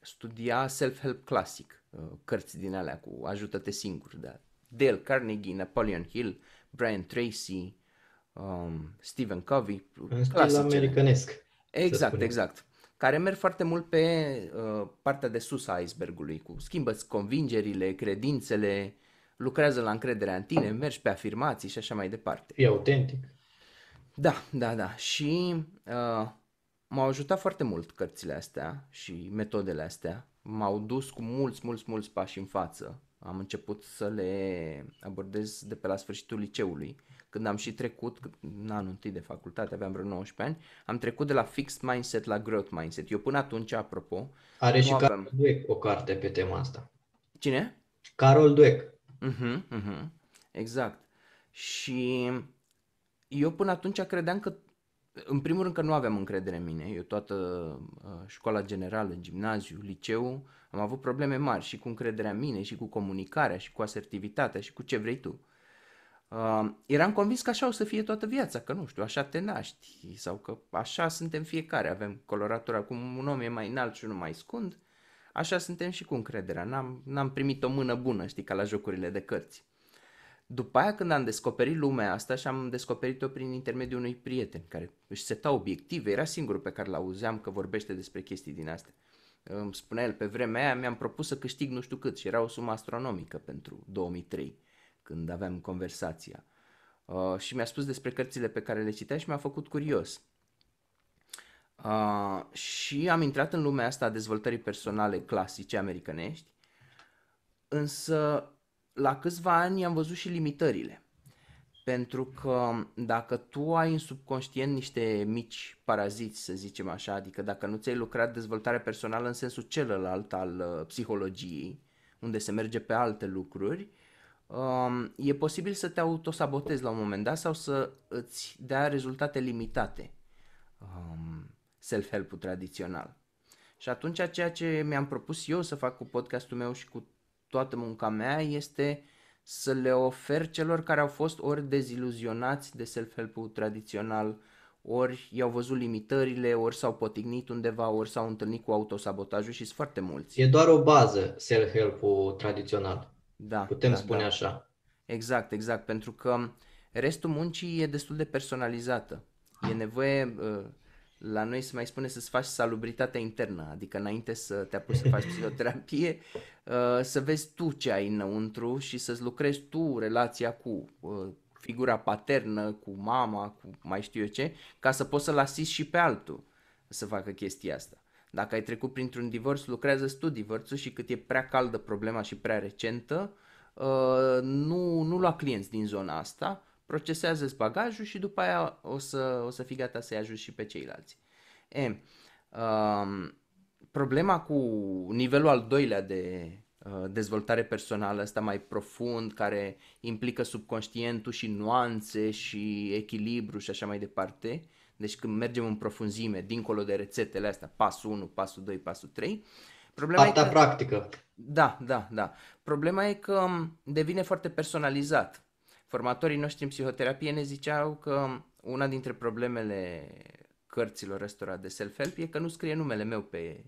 Speaker 2: studia self-help clasic, uh, cărți din alea cu ajută-te singur, da. Dale Carnegie, Napoleon Hill, Brian Tracy, um, Stephen Covey,
Speaker 1: în stil americanesc.
Speaker 2: Exact, exact. Care merg foarte mult pe uh, partea de sus a icebergului, cu schimbă convingerile, credințele, lucrează la încrederea în tine, mergi pe afirmații și așa mai departe.
Speaker 1: E autentic.
Speaker 2: Da, da, da. Și uh, m-au ajutat foarte mult cărțile astea și metodele astea. M-au dus cu mulți, mulți, mulți pași în față. Am început să le abordez de pe la sfârșitul liceului când am și trecut, în anul întâi de facultate, aveam vreo 19 ani, am trecut de la fixed mindset la growth mindset. Eu până atunci, apropo,
Speaker 1: Are și aveam... Carol Dweck o carte pe tema asta.
Speaker 2: Cine?
Speaker 1: Carol Dweck.
Speaker 2: Uh-huh, uh-huh. Exact. Și eu până atunci credeam că, în primul rând că nu aveam încredere în mine. Eu toată uh, școala generală, gimnaziu, liceu, am avut probleme mari și cu încrederea în mine, și cu comunicarea, și cu asertivitatea, și cu ce vrei tu. Uh, eram convins că așa o să fie toată viața, că nu știu, așa te naști sau că așa suntem fiecare, avem coloratura, cum un om e mai înalt și unul mai scund, așa suntem și cu încrederea, n-am, n-am primit o mână bună, știi, ca la jocurile de cărți. După aia când am descoperit lumea asta și am descoperit-o prin intermediul unui prieten care își seta obiective, era singurul pe care l-auzeam că vorbește despre chestii din astea. Îmi spunea el, pe vremea aia mi-am propus să câștig nu știu cât și era o sumă astronomică pentru 2003 când aveam conversația. Uh, și mi-a spus despre cărțile pe care le citea și mi-a făcut curios. Uh, și am intrat în lumea asta a dezvoltării personale clasice americanești, însă la câțiva ani am văzut și limitările. Pentru că dacă tu ai în subconștient niște mici paraziți, să zicem așa, adică dacă nu ți-ai lucrat dezvoltarea personală în sensul celălalt al uh, psihologiei, unde se merge pe alte lucruri, um, e posibil să te autosabotezi la un moment dat sau să îți dea rezultate limitate um, self-help-ul tradițional. Și atunci ceea ce mi-am propus eu să fac cu podcastul meu și cu toată munca mea este să le ofer celor care au fost ori deziluzionați de self-help-ul tradițional, ori i-au văzut limitările, ori s-au potignit undeva, ori s-au întâlnit cu autosabotajul și sunt foarte mulți.
Speaker 1: E doar o bază self-help-ul tradițional.
Speaker 2: Da,
Speaker 1: Putem
Speaker 2: da,
Speaker 1: spune
Speaker 2: da.
Speaker 1: așa.
Speaker 2: Exact, exact, pentru că restul muncii e destul de personalizată. E nevoie, uh, la noi se mai spune să-ți faci salubritatea internă, adică înainte să te apuci să faci psihoterapie, uh, să vezi tu ce ai înăuntru și să-ți lucrezi tu relația cu uh, figura paternă, cu mama, cu mai știu eu ce, ca să poți să-l asisti și pe altul să facă chestia asta. Dacă ai trecut printr-un divorț, lucrează tu divorțul și cât e prea caldă problema și prea recentă, uh, nu, nu lua clienți din zona asta, procesează bagajul și după aia o să, o să fii gata să-i ajuți și pe ceilalți. E, um, problema cu nivelul al doilea de uh, dezvoltare personală, ăsta mai profund, care implică subconștientul și nuanțe și echilibru și așa mai departe, deci când mergem în profunzime, dincolo de rețetele astea, pasul 1, pasul 2, pasul 3,
Speaker 1: problema Partea e că, practică.
Speaker 2: Da, da, da. Problema e că devine foarte personalizat. Formatorii noștri în psihoterapie ne ziceau că una dintre problemele cărților ăstora de self-help e că nu scrie numele meu pe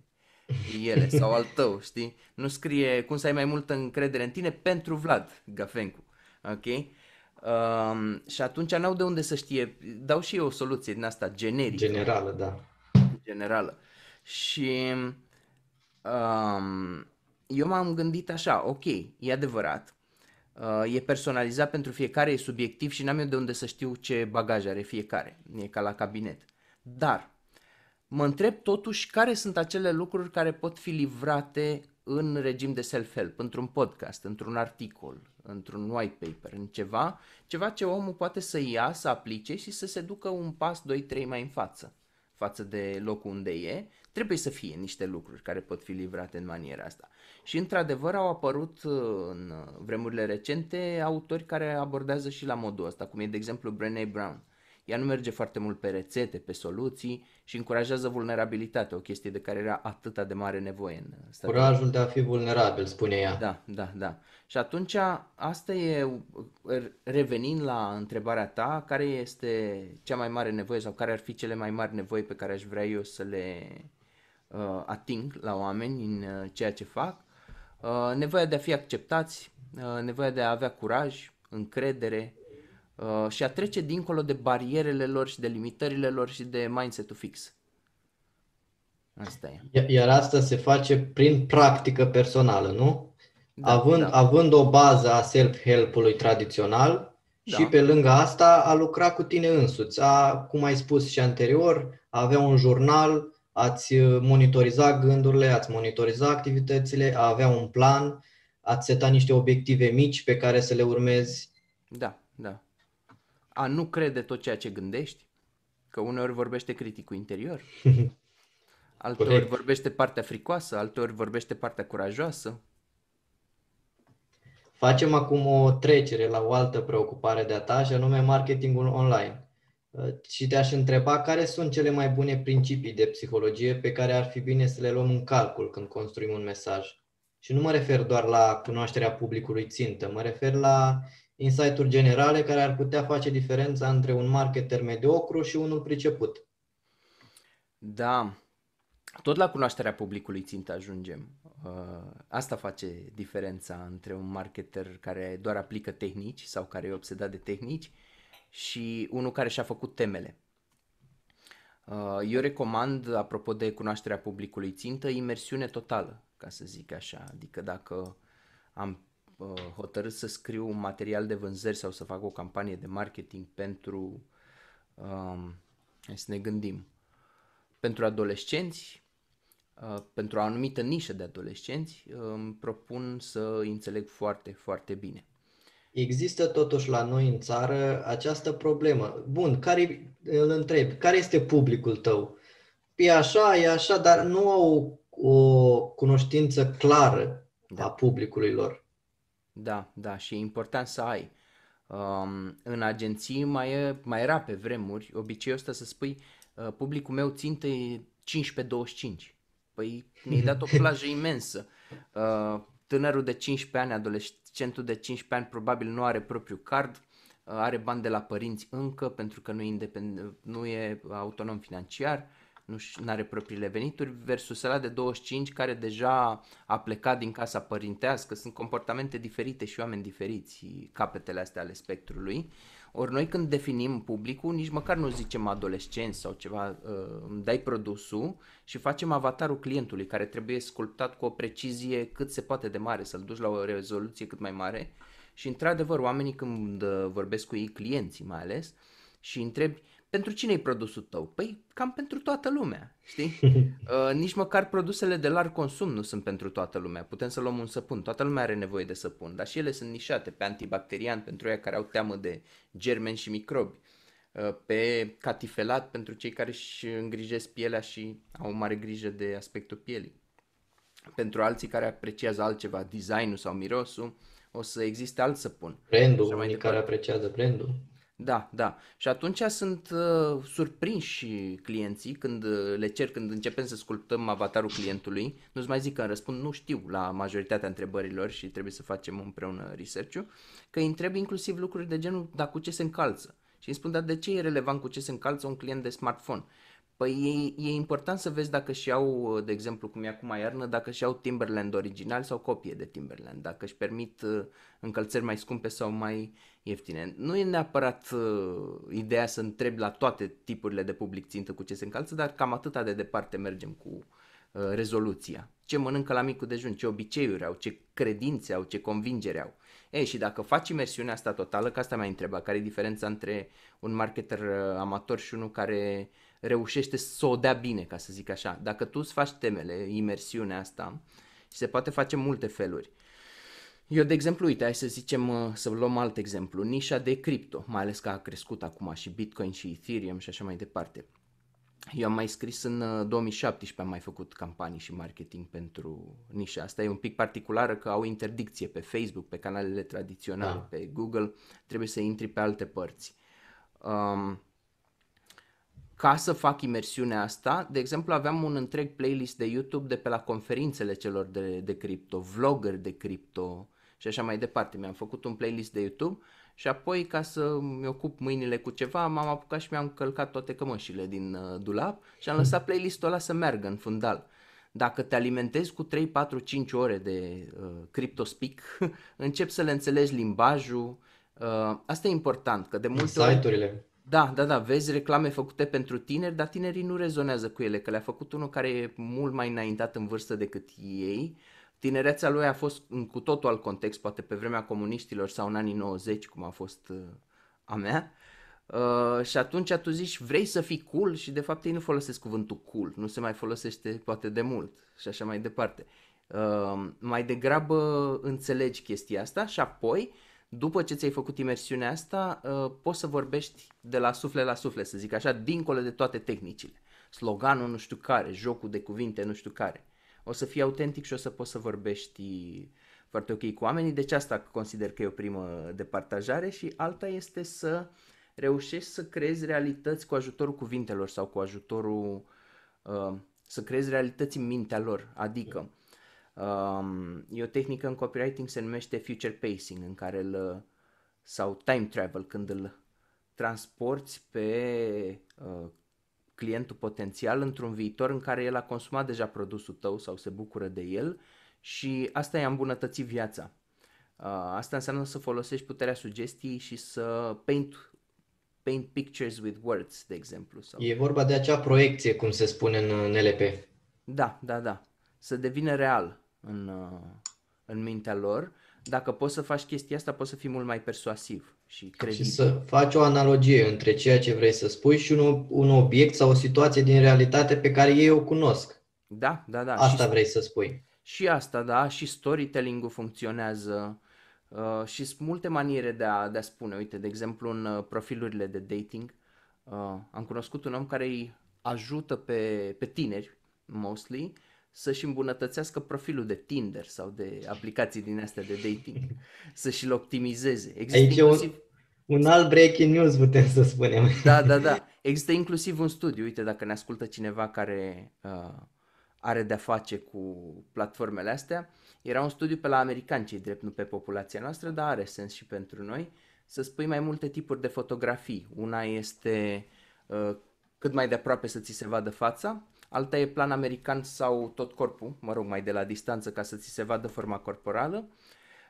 Speaker 2: ele sau al tău, știi? Nu scrie cum să ai mai multă încredere în tine pentru Vlad Gafencu, ok? Um, și atunci n-au de unde să știe, dau și eu o soluție din asta generică.
Speaker 1: Generală, da.
Speaker 2: Generală. Și um, eu m-am gândit așa, ok, e adevărat, uh, e personalizat pentru fiecare, e subiectiv și n-am eu de unde să știu ce bagaj are fiecare, e ca la cabinet. Dar mă întreb totuși care sunt acele lucruri care pot fi livrate în regim de self-help, într-un podcast, într-un articol, într-un white paper, în ceva, ceva ce omul poate să ia, să aplice și să se ducă un pas, 2, 3 mai în față, față de locul unde e, trebuie să fie niște lucruri care pot fi livrate în maniera asta. Și într-adevăr au apărut uh, în vremurile recente autori care abordează și la modul ăsta, cum e de exemplu Brené Brown. Ea nu merge foarte mult pe rețete, pe soluții și încurajează vulnerabilitatea, o chestie de care era atâta de mare nevoie în
Speaker 1: statul. Curajul de a fi vulnerabil, spune ea.
Speaker 2: Da, da, da. Și atunci asta e, revenind la întrebarea ta, care este cea mai mare nevoie sau care ar fi cele mai mari nevoi pe care aș vrea eu să le uh, ating la oameni în uh, ceea ce fac, uh, nevoia de a fi acceptați, uh, nevoia de a avea curaj, încredere, Uh, și a trece dincolo de barierele lor și de limitările lor și de mindset-ul fix. Asta
Speaker 1: e. Iar asta se face prin practică personală, nu? Da, având, da. având o bază a self-help-ului tradițional da. și pe lângă asta a lucra cu tine însuți. A, cum ai spus și anterior, a avea un jurnal, ați monitoriza gândurile, ați monitoriza activitățile, a avea un plan, ați seta niște obiective mici pe care să le urmezi.
Speaker 2: Da, da a nu crede tot ceea ce gândești, că uneori vorbește criticul interior, alteori vorbește partea fricoasă, alteori vorbește partea curajoasă.
Speaker 1: Facem acum o trecere la o altă preocupare de-a ta, și anume marketingul online. Uh, și te-aș întreba care sunt cele mai bune principii de psihologie pe care ar fi bine să le luăm în calcul când construim un mesaj. Și nu mă refer doar la cunoașterea publicului țintă, mă refer la insight-uri generale care ar putea face diferența între un marketer mediocru și unul priceput.
Speaker 2: Da, tot la cunoașterea publicului țintă ajungem. Uh, asta face diferența între un marketer care doar aplică tehnici sau care e obsedat de tehnici și unul care și-a făcut temele. Uh, eu recomand, apropo de cunoașterea publicului țintă, imersiune totală, ca să zic așa. Adică dacă am uh, hotărât să scriu un material de vânzări sau să fac o campanie de marketing pentru, um, hai să ne gândim, pentru adolescenți, uh, pentru o anumită nișă de adolescenți, uh, îmi propun să înțeleg foarte, foarte bine.
Speaker 1: Există totuși la noi în țară această problemă. Bun, care îl întreb, care este publicul tău? E așa, e așa, dar nu au o cunoștință clară da. a publicului lor.
Speaker 2: Da, da, și e important să ai. Um, în agenții mai, e, mai era pe vremuri obiceiul ăsta să spui uh, publicul meu țintă e 15-25. Păi mi-ai dat o plajă imensă. Uh, tânărul de 15 ani, adolescentul de 15 ani probabil nu are propriu card, uh, are bani de la părinți încă pentru că nu e, independ- nu e autonom financiar nu are propriile venituri, versus ăla de 25 care deja a plecat din casa părintească, sunt comportamente diferite și oameni diferiți, capetele astea ale spectrului. Ori noi când definim publicul, nici măcar nu zicem adolescenți sau ceva, uh, îmi dai produsul și facem avatarul clientului care trebuie sculptat cu o precizie cât se poate de mare, să-l duci la o rezoluție cât mai mare. Și într-adevăr, oamenii când uh, vorbesc cu ei, clienții mai ales, și întrebi, pentru cine e produsul tău? Păi cam pentru toată lumea, știi? Uh, nici măcar produsele de larg consum nu sunt pentru toată lumea. Putem să luăm un săpun, toată lumea are nevoie de săpun, dar și ele sunt nișate pe antibacterian pentru ei care au teamă de germeni și microbi, uh, pe catifelat pentru cei care își îngrijesc pielea și au o mare grijă de aspectul pielii. Pentru alții care apreciază altceva, designul sau mirosul, o să existe alt săpun.
Speaker 1: Brandul, unii care apreciază brandul.
Speaker 2: Da, da. Și atunci sunt uh, surprinși clienții când uh, le cer, când începem să sculptăm avatarul clientului. Nu-ți mai zic că îmi răspund, nu știu la majoritatea întrebărilor și trebuie să facem împreună research-ul, că îi întreb inclusiv lucruri de genul, dar cu ce se încalță? Și îmi spun, dar de ce e relevant cu ce se încalță un client de smartphone? Păi e, e important să vezi dacă și au, de exemplu, cum e acum iarnă, dacă și au Timberland original sau copie de Timberland, dacă își permit uh, încălțări mai scumpe sau mai ieftine. Nu e neapărat uh, ideea să întrebi la toate tipurile de public țintă cu ce se încalță, dar cam atâta de departe mergem cu uh, rezoluția. Ce mănâncă la micul dejun, ce obiceiuri au, ce credințe au, ce convingere au. Ei, și dacă faci imersiunea asta totală, că asta mi-a întrebat, care e diferența între un marketer uh, amator și unul care reușește să o dea bine, ca să zic așa. Dacă tu îți faci temele, imersiunea asta, și se poate face multe feluri. Eu, de exemplu, uite, hai să zicem, uh, să luăm alt exemplu, nișa de cripto, mai ales că a crescut acum și Bitcoin și Ethereum și așa mai departe. Eu am mai scris în 2017, uh, am mai făcut campanii și marketing pentru nișa asta. E un pic particulară că au interdicție pe Facebook, pe canalele tradiționale, da. pe Google, trebuie să intri pe alte părți. Um, ca să fac imersiunea asta, de exemplu, aveam un întreg playlist de YouTube de pe la conferințele celor de, de cripto, vlogger de cripto și așa mai departe. Mi-am făcut un playlist de YouTube și apoi ca să mi ocup mâinile cu ceva, m-am apucat și mi-am călcat toate cămășile din uh, dulap și am lăsat playlistul ăla să meargă în fundal. Dacă te alimentezi cu 3, 4, 5 ore de uh, CryptoSpeak, începi să le înțelegi limbajul. Uh, asta e important, că de multe
Speaker 1: ori...
Speaker 2: Da, da, da, vezi reclame făcute pentru tineri, dar tinerii nu rezonează cu ele, că le-a făcut unul care e mult mai înaintat în vârstă decât ei. Tinerețea lui a fost în cu totul alt context, poate pe vremea comuniștilor sau în anii 90, cum a fost uh, a mea. Uh, și atunci tu zici, vrei să fii cool și de fapt ei nu folosesc cuvântul cool, nu se mai folosește poate de mult și așa mai departe. Uh, mai degrabă înțelegi chestia asta și apoi după ce ți-ai făcut imersiunea asta, uh, poți să vorbești de la suflet la suflet, să zic așa, dincolo de toate tehnicile. Sloganul nu știu care, jocul de cuvinte nu știu care. O să fii autentic și o să poți să vorbești foarte ok cu oamenii, deci asta consider că e o primă de partajare și alta este să reușești să creezi realități cu ajutorul cuvintelor sau cu ajutorul uh, să creezi realități în mintea lor, adică Um, e o tehnică în copywriting se numește future pacing, în care îl, sau time travel, când îl transporti pe uh, clientul potențial într-un viitor în care el a consumat deja produsul tău sau se bucură de el și asta i-a îmbunătățit viața. Uh, asta înseamnă să folosești puterea sugestiei și să paint, paint pictures with words, de exemplu. Sau...
Speaker 1: E vorba de acea proiecție, cum se spune în NLP.
Speaker 2: Da, da, da. Să devină real în, uh, în mintea lor. Dacă poți să faci chestia asta, poți să fii mult mai persuasiv și credibil.
Speaker 1: Și să faci o analogie între ceea ce vrei să spui și un, un obiect sau o situație din realitate pe care ei o cunosc.
Speaker 2: Da, da, da.
Speaker 1: Asta și, vrei să spui.
Speaker 2: Și asta, da, și storytelling-ul funcționează uh, și sunt multe maniere de a, de a spune. Uite, de exemplu, în uh, profilurile de dating uh, am cunoscut un om care îi ajută pe, pe tineri, mostly, să-și îmbunătățească profilul de Tinder sau de aplicații din astea de dating, să și-l optimizeze.
Speaker 1: Există Aici inclusiv... un, un alt breaking news, putem să spunem.
Speaker 2: Da, da, da. Există inclusiv un studiu, uite, dacă ne ascultă cineva care uh, are de-a face cu platformele astea, era un studiu pe la americani, cei drept, nu pe populația noastră, dar are sens și pentru noi, să spui mai multe tipuri de fotografii. Una este uh, cât mai de aproape să ți se vadă fața, alta e plan american sau tot corpul, mă rog, mai de la distanță ca să ți se vadă forma corporală.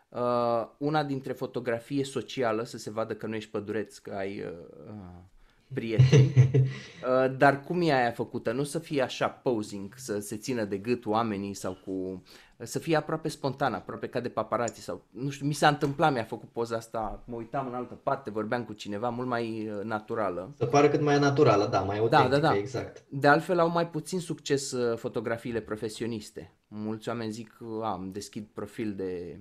Speaker 2: Uh, una dintre fotografie socială, să se vadă că nu ești pădureț, că ai uh, uh prieteni. Uh, dar cum e aia făcută? Nu să fie așa posing, să se țină de gât oamenii sau cu să fie aproape spontan, aproape ca de paparații sau nu știu, mi s-a întâmplat, mi-a făcut poza asta, mă uitam în altă parte, vorbeam cu cineva mult mai uh, naturală.
Speaker 1: Să pară cât mai naturală, da, mai autentică, da, da, da. exact.
Speaker 2: De altfel au mai puțin succes uh, fotografiile profesioniste. Mulți oameni zic, am deschid profil de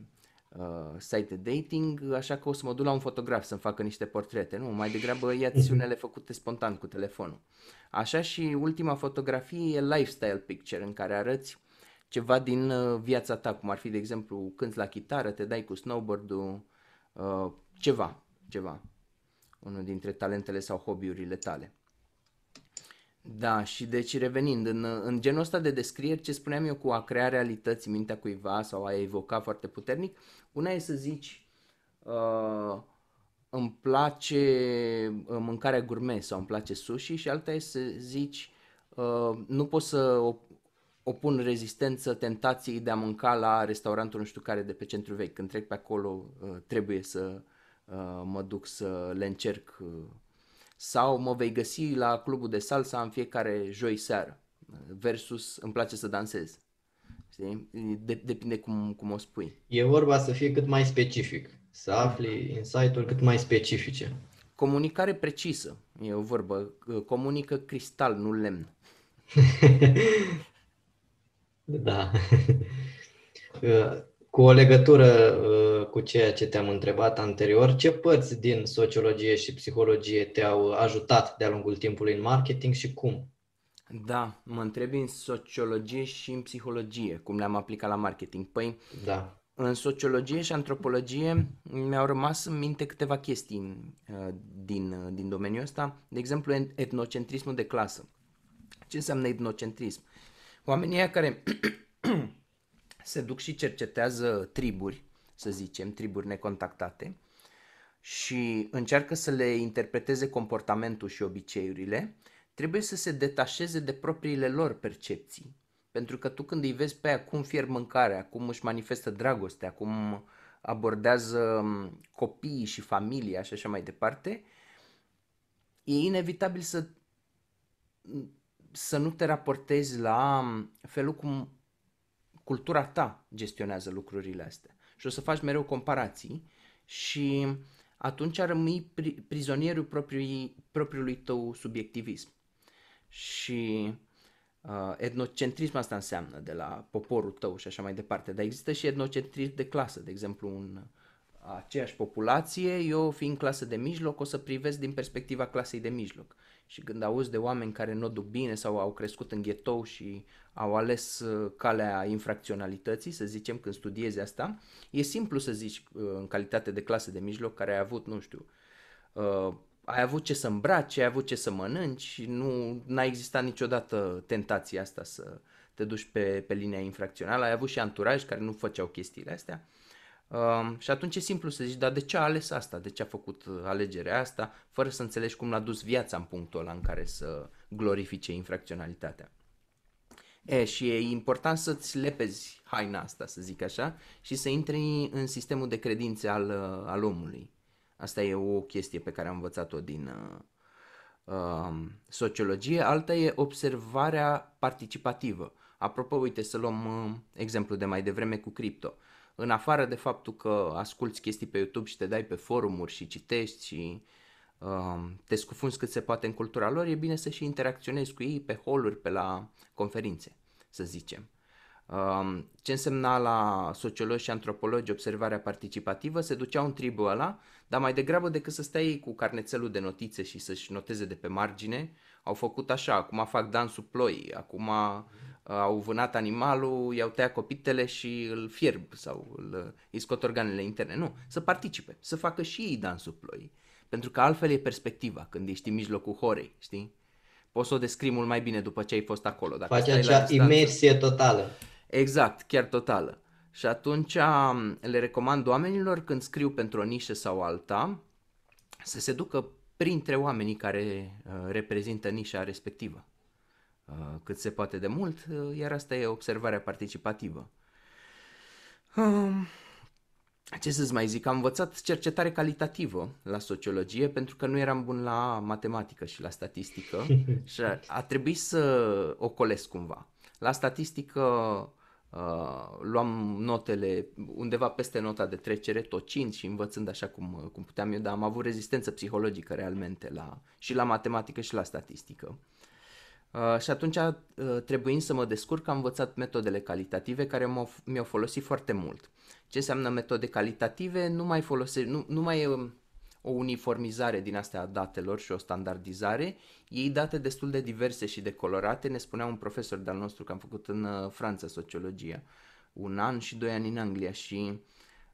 Speaker 2: uh, site de dating, așa că o să mă duc la un fotograf să-mi facă niște portrete. Nu, mai degrabă ia-ți unele făcute spontan cu telefonul. Așa și ultima fotografie e lifestyle picture, în care arăți ceva din uh, viața ta, cum ar fi, de exemplu, cânti la chitară, te dai cu snowboard-ul, uh, ceva, ceva. unul dintre talentele sau hobby-urile tale. Da, și deci revenind, în, în genul ăsta de descrieri, ce spuneam eu cu a crea realități mintea cuiva sau a evoca foarte puternic, una e să zici uh, îmi place uh, mâncarea gourmet sau îmi place sushi și alta e să zici uh, nu pot să opun rezistență tentației de a mânca la restaurantul nu știu care de pe centru vechi. Când trec pe acolo uh, trebuie să uh, mă duc să le încerc uh, sau mă vei găsi la clubul de salsa în fiecare joi seară versus îmi place să dansez. Știi? De, depinde cum, cum o spui.
Speaker 1: E vorba să fie cât mai specific, să afli insight-uri cât mai specifice.
Speaker 2: Comunicare precisă, e o vorbă. Comunică cristal, nu lemn.
Speaker 1: da. Cu o legătură uh, cu ceea ce te-am întrebat anterior, ce părți din sociologie și psihologie te-au ajutat de-a lungul timpului în marketing și cum?
Speaker 2: Da, mă întrebi în sociologie și în psihologie, cum le-am aplicat la marketing. Păi,
Speaker 1: da.
Speaker 2: în sociologie și antropologie mi-au rămas în minte câteva chestii uh, din, uh, din domeniul ăsta. De exemplu, etnocentrismul de clasă. Ce înseamnă etnocentrism? Oamenii care se duc și cercetează triburi, să zicem, triburi necontactate, și încearcă să le interpreteze comportamentul și obiceiurile, trebuie să se detașeze de propriile lor percepții. Pentru că tu când îi vezi pe aia cum fierb mâncarea, cum își manifestă dragostea, cum abordează copiii și familia și așa mai departe, e inevitabil să, să nu te raportezi la felul cum cultura ta gestionează lucrurile astea. Și o să faci mereu comparații și atunci rămâi pri- prizonierul propriului, propriului tău subiectivism. Și uh, etnocentrism asta înseamnă de la poporul tău și așa mai departe, dar există și etnocentrism de clasă, de exemplu un aceeași populație, eu fiind clasă de mijloc o să privesc din perspectiva clasei de mijloc. Și când auzi de oameni care nu o duc bine sau au crescut în ghetou și au ales uh, calea infracționalității, să zicem, când studiezi asta, e simplu să zici uh, în calitate de clasă de mijloc care ai avut, nu știu, uh, ai avut ce să îmbraci, ai avut ce să mănânci și nu n-a existat niciodată tentația asta să te duci pe, pe linia infracțională, ai avut și anturaj care nu făceau chestiile astea Um, și atunci e simplu să zici, dar de ce a ales asta? De ce a făcut uh, alegerea asta? Fără să înțelegi cum l-a dus viața în punctul ăla în care să glorifice infracționalitatea. E, și e important să-ți lepezi haina asta, să zic așa, și să intri în sistemul de credințe al, uh, al omului. Asta e o chestie pe care am învățat-o din uh, uh, sociologie. Alta e observarea participativă. Apropo, uite, să luăm uh, exemplu de mai devreme cu cripto. Uh, în afară de faptul că asculti chestii pe YouTube și te dai pe forumuri și citești și uh, te scufunzi cât se poate în cultura lor, e bine să și interacționezi cu ei pe holuri, pe la conferințe, să zicem. Uh, ce însemna la sociologi și antropologi observarea participativă? Se duceau în tribul ăla, dar mai degrabă decât să stai cu carnețelul de notițe și să-și noteze de pe margine, au făcut așa, acum fac dansul ploi, acum au vânat animalul, i-au tăiat copitele și îl fierb sau îl, îi scot organele interne. Nu, să participe, să facă și ei dansul ploi. Pentru că altfel e perspectiva când ești în mijlocul horei, știi? Poți să o descrii mult mai bine după ce ai fost acolo.
Speaker 1: Dacă Face acea imersie totală.
Speaker 2: Exact, chiar totală. Și atunci le recomand oamenilor când scriu pentru o nișă sau alta să se ducă printre oamenii care uh, reprezintă nișa respectivă. Uh, cât se poate de mult, uh, iar asta e observarea participativă. Um, ce să-ți mai zic, am învățat cercetare calitativă la sociologie pentru că nu eram bun la matematică și la statistică și a trebuit să o colesc cumva. La statistică uh, luam notele undeva peste nota de trecere, tocind și învățând așa cum, cum puteam eu, dar am avut rezistență psihologică realmente la, și la matematică și la statistică. Uh, și atunci, uh, trebuind să mă descurc, am învățat metodele calitative care m-au, mi-au folosit foarte mult. Ce înseamnă metode calitative? Nu mai folose, nu, nu mai e um, o uniformizare din astea a datelor și o standardizare. Ei date destul de diverse și de colorate, ne spunea un profesor de-al nostru că am făcut în uh, Franța sociologia, un an și doi ani în Anglia și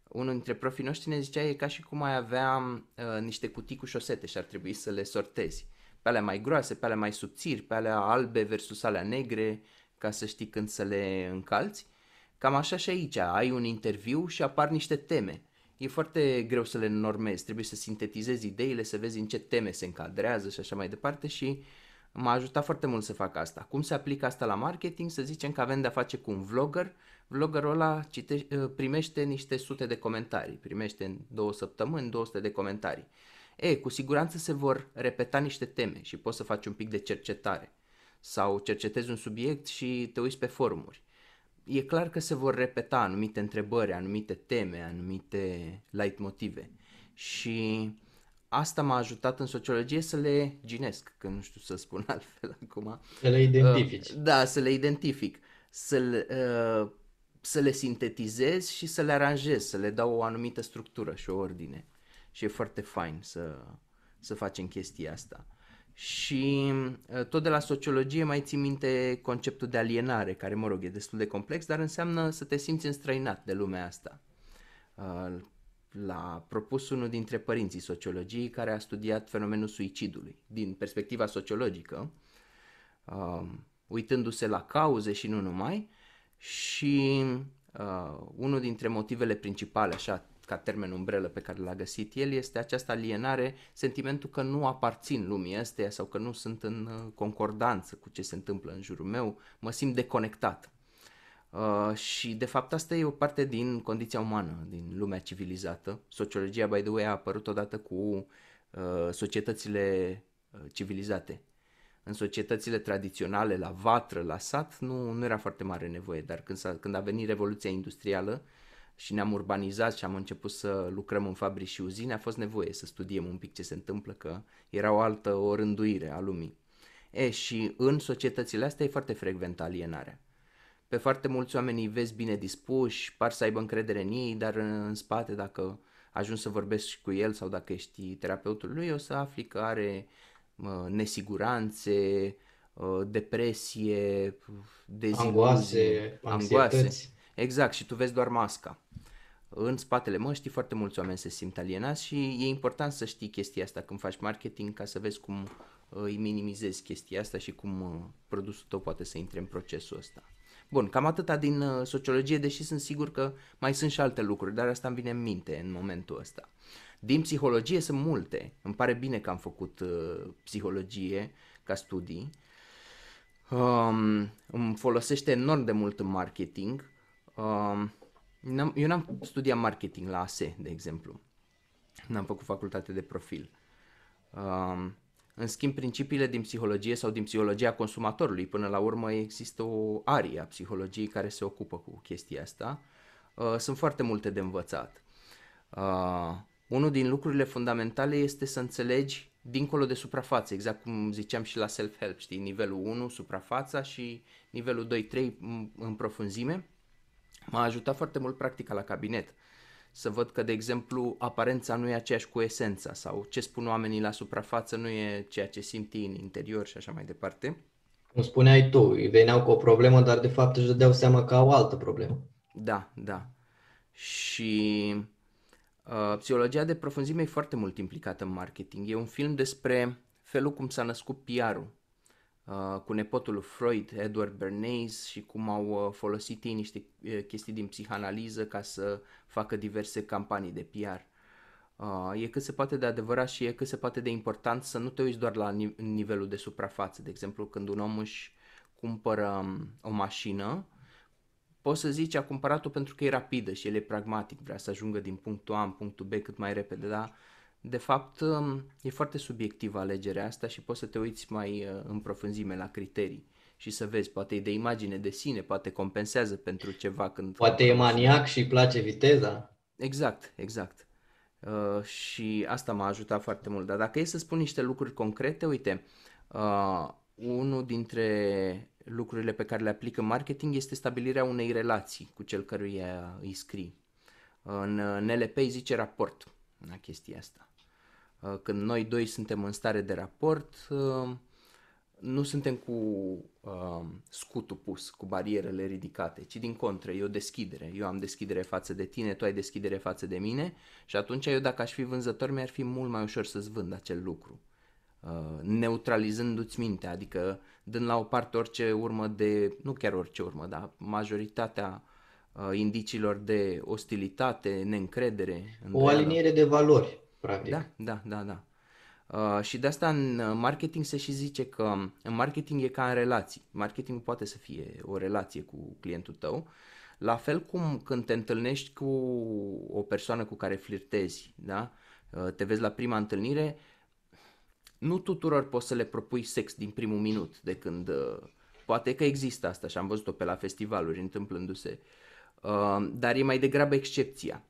Speaker 2: unul dintre profii noștri ne zicea e ca și cum ai avea uh, niște cutii cu șosete și ar trebui să le sortezi. Pe alea mai groase, pe alea mai subțiri, pe alea albe versus alea negre, ca să știi când să le încalți. Cam așa și aici, ai un interviu și apar niște teme. E foarte greu să le normezi, trebuie să sintetizezi ideile, să vezi în ce teme se încadrează și așa mai departe și m-a ajutat foarte mult să fac asta. Cum se aplică asta la marketing? Să zicem că avem de-a face cu un vlogger, vloggerul ăla citeș, ă, primește niște sute de comentarii, primește în două săptămâni 200 de comentarii. E, cu siguranță se vor repeta niște teme și poți să faci un pic de cercetare sau cercetezi un subiect și te uiți pe forumuri. E clar că se vor repeta anumite întrebări, anumite teme, anumite light motive și asta m-a ajutat în sociologie să le ginesc, că nu știu să spun altfel acum.
Speaker 1: Să le identifici. Uh,
Speaker 2: da, să le identific, să le, uh, să le sintetizez și să le aranjez, să le dau o anumită structură și o ordine. Și e foarte fain să, să facem chestia asta. Și uh, tot de la sociologie mai țin minte conceptul de alienare, care, mă rog, e destul de complex, dar înseamnă să te simți înstrăinat de lumea asta. Uh, l-a propus unul dintre părinții sociologiei care a studiat fenomenul suicidului din perspectiva sociologică, uh, uitându-se la cauze și nu numai, și unul dintre motivele principale, așa ca termen umbrelă pe care l-a găsit el este această alienare, sentimentul că nu aparțin lumii astea sau că nu sunt în uh, concordanță cu ce se întâmplă în jurul meu, mă simt deconectat. Uh, și de fapt asta e o parte din condiția umană, din lumea civilizată. Sociologia, by the way, a apărut odată cu uh, societățile uh, civilizate. În societățile tradiționale, la vatră, la sat, nu, nu era foarte mare nevoie, dar când, s-a, când a venit Revoluția Industrială, și ne-am urbanizat și am început să lucrăm în fabrici și uzine, a fost nevoie să studiem un pic ce se întâmplă, că era o altă o rânduire a lumii. E, și în societățile astea e foarte frecvent alienarea. Pe foarte mulți oameni îi vezi bine dispuși, par să aibă încredere în ei, dar în spate, dacă ajungi să vorbești cu el sau dacă ești terapeutul lui, o să afli că are uh, nesiguranțe, uh, depresie,
Speaker 1: deziluzii, angoase, angoase.
Speaker 2: Exact, și tu vezi doar masca în spatele măștii foarte mulți oameni se simt alienați și e important să știi chestia asta când faci marketing ca să vezi cum uh, îi minimizezi chestia asta și cum uh, produsul tău poate să intre în procesul ăsta. Bun, cam atâta din uh, sociologie, deși sunt sigur că mai sunt și alte lucruri, dar asta îmi vine în minte în momentul ăsta. Din psihologie sunt multe. Îmi pare bine că am făcut uh, psihologie ca studii. Um, îmi folosește enorm de mult în marketing. Um, N-am, eu n-am studiat marketing la ASE, de exemplu. N-am făcut facultate de profil. Um, în schimb, principiile din psihologie sau din psihologia consumatorului, până la urmă există o arie a psihologiei care se ocupă cu chestia asta. Uh, sunt foarte multe de învățat. Uh, unul din lucrurile fundamentale este să înțelegi dincolo de suprafață, exact cum ziceam și la self-help, știi, nivelul 1, suprafața și nivelul 2-3 în profunzime M-a ajutat foarte mult practica la cabinet. Să văd că, de exemplu, aparența nu e aceeași cu esența sau ce spun oamenii la suprafață nu e ceea ce simt în interior și așa mai departe.
Speaker 1: Cum spuneai tu, îi veneau cu o problemă, dar de fapt își dădeau seama că au o altă problemă.
Speaker 2: Da, da. Și uh, psihologia de profunzime e foarte mult implicată în marketing. E un film despre felul cum s-a născut PR-ul Uh, cu nepotul Freud, Edward Bernays și cum au uh, folosit ei niște uh, chestii din psihanaliză ca să facă diverse campanii de PR. Uh, e cât se poate de adevărat și e cât se poate de important să nu te uiți doar la nivelul de suprafață. De exemplu, când un om își cumpără um, o mașină, poți să zici a cumpărat-o pentru că e rapidă și el e pragmatic, vrea să ajungă din punctul A în punctul B cât mai repede, dar de fapt, um, e foarte subiectivă alegerea asta și poți să te uiți mai uh, în profunzime la criterii și să vezi, poate e de imagine de sine, poate compensează pentru ceva când...
Speaker 1: Poate e maniac și îi place viteza.
Speaker 2: Exact, exact. Uh, și asta m-a ajutat foarte mult. Dar dacă e să spun niște lucruri concrete, uite, uh, unul dintre lucrurile pe care le aplică marketing este stabilirea unei relații cu cel căruia îi scrii. În NLP îi zice raport la chestia asta. Uh, când noi doi suntem în stare de raport, uh, nu suntem cu uh, scutul pus, cu barierele ridicate, ci din contră, e o deschidere. Eu am deschidere față de tine, tu ai deschidere față de mine și atunci eu dacă aș fi vânzător mi-ar fi mult mai ușor să-ți vând acel lucru. Uh, neutralizându-ți mintea, adică dând la o parte orice urmă de, nu chiar orice urmă, dar majoritatea uh, indiciilor de ostilitate, neîncredere.
Speaker 1: O aliniere de valori, practic.
Speaker 2: Da, da, da, da. Uh, și de asta în uh, marketing se și zice că în marketing e ca în relații. Marketing poate să fie o relație cu clientul tău. La fel cum când te întâlnești cu o persoană cu care flirtezi, da? Uh, te vezi la prima întâlnire, nu tuturor poți să le propui sex din primul minut de când... Uh, poate că există asta și am văzut-o pe la festivaluri întâmplându-se, uh, dar e mai degrabă excepția.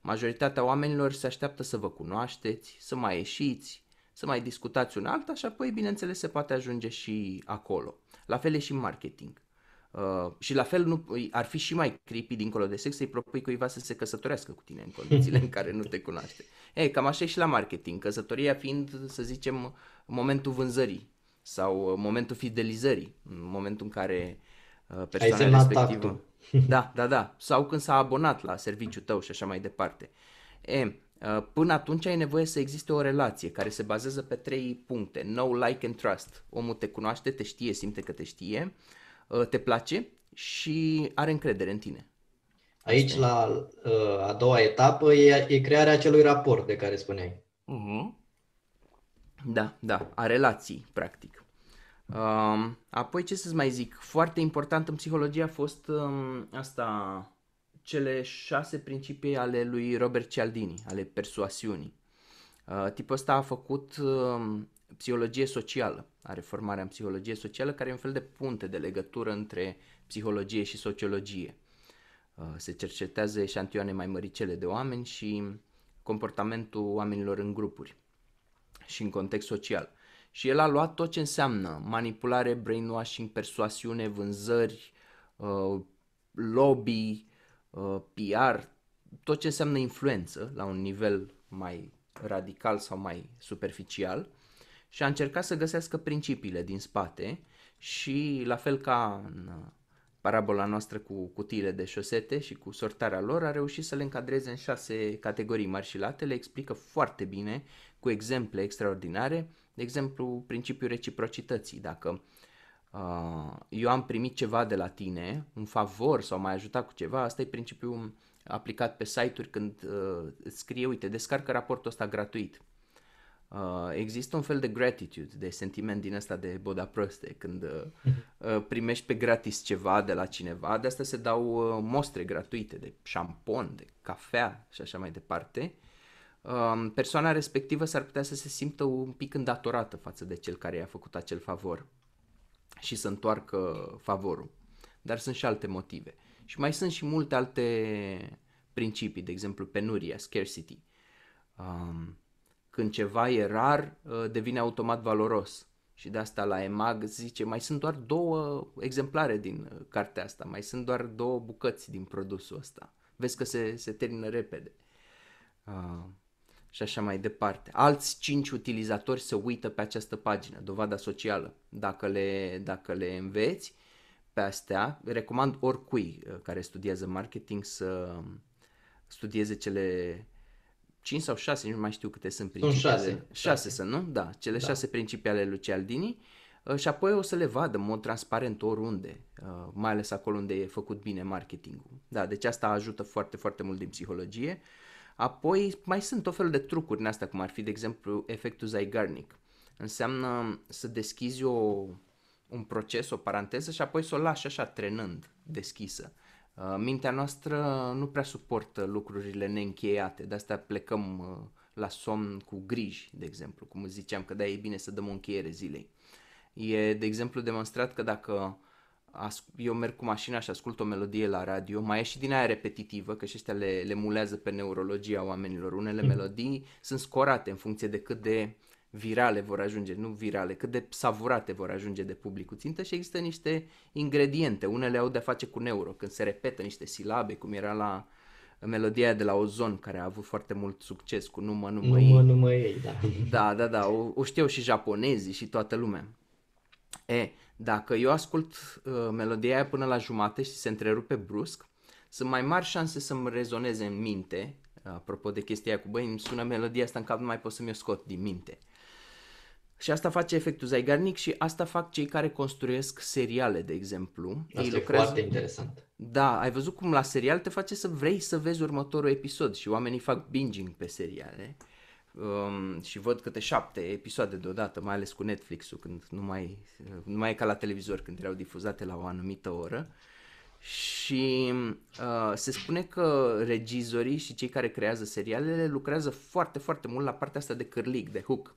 Speaker 2: Majoritatea oamenilor se așteaptă să vă cunoașteți, să mai ieșiți, să mai discutați un alta și apoi, bineînțeles, se poate ajunge și acolo. La fel e și în marketing. Uh, și la fel nu, ar fi și mai creepy dincolo de sex să-i propui cuiva să se căsătorească cu tine în condițiile în care nu te cunoaște. Ei, cam așa e și la marketing, căsătoria fiind, să zicem, momentul vânzării sau momentul fidelizării, momentul în care uh, persoana respectivă... Da, da, da. Sau când s-a abonat la serviciul tău și așa mai departe. E, uh, până atunci ai nevoie să existe o relație care se bazează pe trei puncte. Know, like and trust. Omul te cunoaște, te știe, simte că te știe, uh, te place și are încredere în tine.
Speaker 1: Aici, la uh, a doua etapă, e, e crearea acelui raport de care spuneai.
Speaker 2: Uh-huh. Da, da, a relații, practic. Um, apoi, ce să-ți mai zic, foarte important în psihologie a fost um, asta, cele șase principii ale lui Robert Cialdini, ale persoasiunii. Uh, tipul ăsta a făcut uh, psihologie socială, are formarea în psihologie socială, care e un fel de punte de legătură între psihologie și sociologie. Uh, se cercetează eșantioane mai măricele de oameni și comportamentul oamenilor în grupuri și în context social. Și el a luat tot ce înseamnă manipulare, brainwashing, persoasiune, vânzări, uh, lobby, uh, PR, tot ce înseamnă influență la un nivel mai radical sau mai superficial. Și a încercat să găsească principiile din spate și la fel ca în parabola noastră cu cutiile de șosete și cu sortarea lor, a reușit să le încadreze în șase categorii mari și late, le explică foarte bine, cu exemple extraordinare, de exemplu, principiul reciprocității. Dacă uh, eu am primit ceva de la tine, un favor sau mai ajutat cu ceva, asta e principiul aplicat pe site-uri când uh, îți scrie, uite, descarcă raportul ăsta gratuit Uh, există un fel de gratitude, de sentiment din ăsta de boda proste, când uh, uh, primești pe gratis ceva de la cineva, de asta se dau uh, mostre gratuite de șampon, de cafea și așa mai departe. Uh, persoana respectivă s-ar putea să se simtă un pic îndatorată față de cel care i-a făcut acel favor și să întoarcă favorul. Dar sunt și alte motive. Și mai sunt și multe alte principii, de exemplu penuria, scarcity. Um, când ceva e rar, uh, devine automat valoros. Și de asta la EMAG zice, mai sunt doar două exemplare din uh, cartea asta, mai sunt doar două bucăți din produsul ăsta. Vezi că se, se termină repede. Uh, și așa mai departe. Alți cinci utilizatori se uită pe această pagină, dovada socială. Dacă le, dacă le înveți pe astea, recomand oricui uh, care studiază marketing să studieze cele 5 sau 6, nu mai știu câte sunt principiile. Sunt 6. 6 sunt, nu? Da, cele da. 6 principii ale lui Cialdini. Uh, și apoi o să le vadă în mod transparent oriunde, uh, mai ales acolo unde e făcut bine marketingul. Da, deci asta ajută foarte, foarte mult din psihologie. Apoi mai sunt o fel de trucuri în astea, cum ar fi, de exemplu, efectul Zygarnik. Înseamnă să deschizi o, un proces, o paranteză și apoi să o lași așa trenând, deschisă. Uh, mintea noastră nu prea suportă lucrurile neîncheiate, de asta plecăm uh, la somn cu griji, de exemplu, cum ziceam, că da, e bine să dăm o încheiere zilei. E, de exemplu, demonstrat că dacă eu merg cu mașina și ascult o melodie la radio, mai e și din aia repetitivă, că și ăștia le, le mulează pe neurologia oamenilor. Unele mm. melodii sunt scorate în funcție de cât de virale vor ajunge, nu virale, cât de savurate vor ajunge de publicul țintă și există niște ingrediente. Unele au de-a face cu neuro, când se repetă niște silabe, cum era la melodia de la Ozon, care a avut foarte mult succes cu numă, numă,
Speaker 1: numă, numă ei, da.
Speaker 2: Da, da, da, o, o știau și japonezii și toată lumea. E, dacă eu ascult uh, melodia aia până la jumate și se întrerupe brusc, sunt mai mari șanse să-mi rezoneze în minte, apropo de chestia aia cu băi, îmi sună melodia asta în cap, nu mai pot să-mi o scot din minte. Și asta face efectul Zygarnik și asta fac cei care construiesc seriale, de exemplu.
Speaker 1: Asta Ei e lucrează... foarte interesant.
Speaker 2: Da, ai văzut cum la serial te face să vrei să vezi următorul episod și oamenii fac binging pe seriale um, și văd câte șapte episoade deodată, mai ales cu Netflix-ul, când nu mai, nu mai e ca la televizor, când erau difuzate la o anumită oră. Și uh, se spune că regizorii și cei care creează serialele lucrează foarte, foarte mult la partea asta de cârlig, de hook.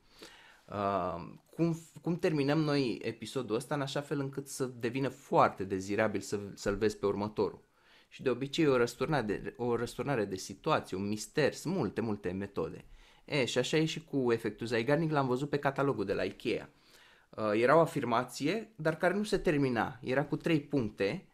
Speaker 2: Uh, cum, cum terminăm noi episodul ăsta în așa fel încât să devină foarte dezirabil să, să-l vezi pe următorul. Și de obicei o răsturnare de, o răsturnare de situație, un mister, sunt multe, multe metode. E, și așa e și cu efectul Zygarnik, l-am văzut pe catalogul de la Ikea. Uh, era o afirmație, dar care nu se termina. Era cu trei puncte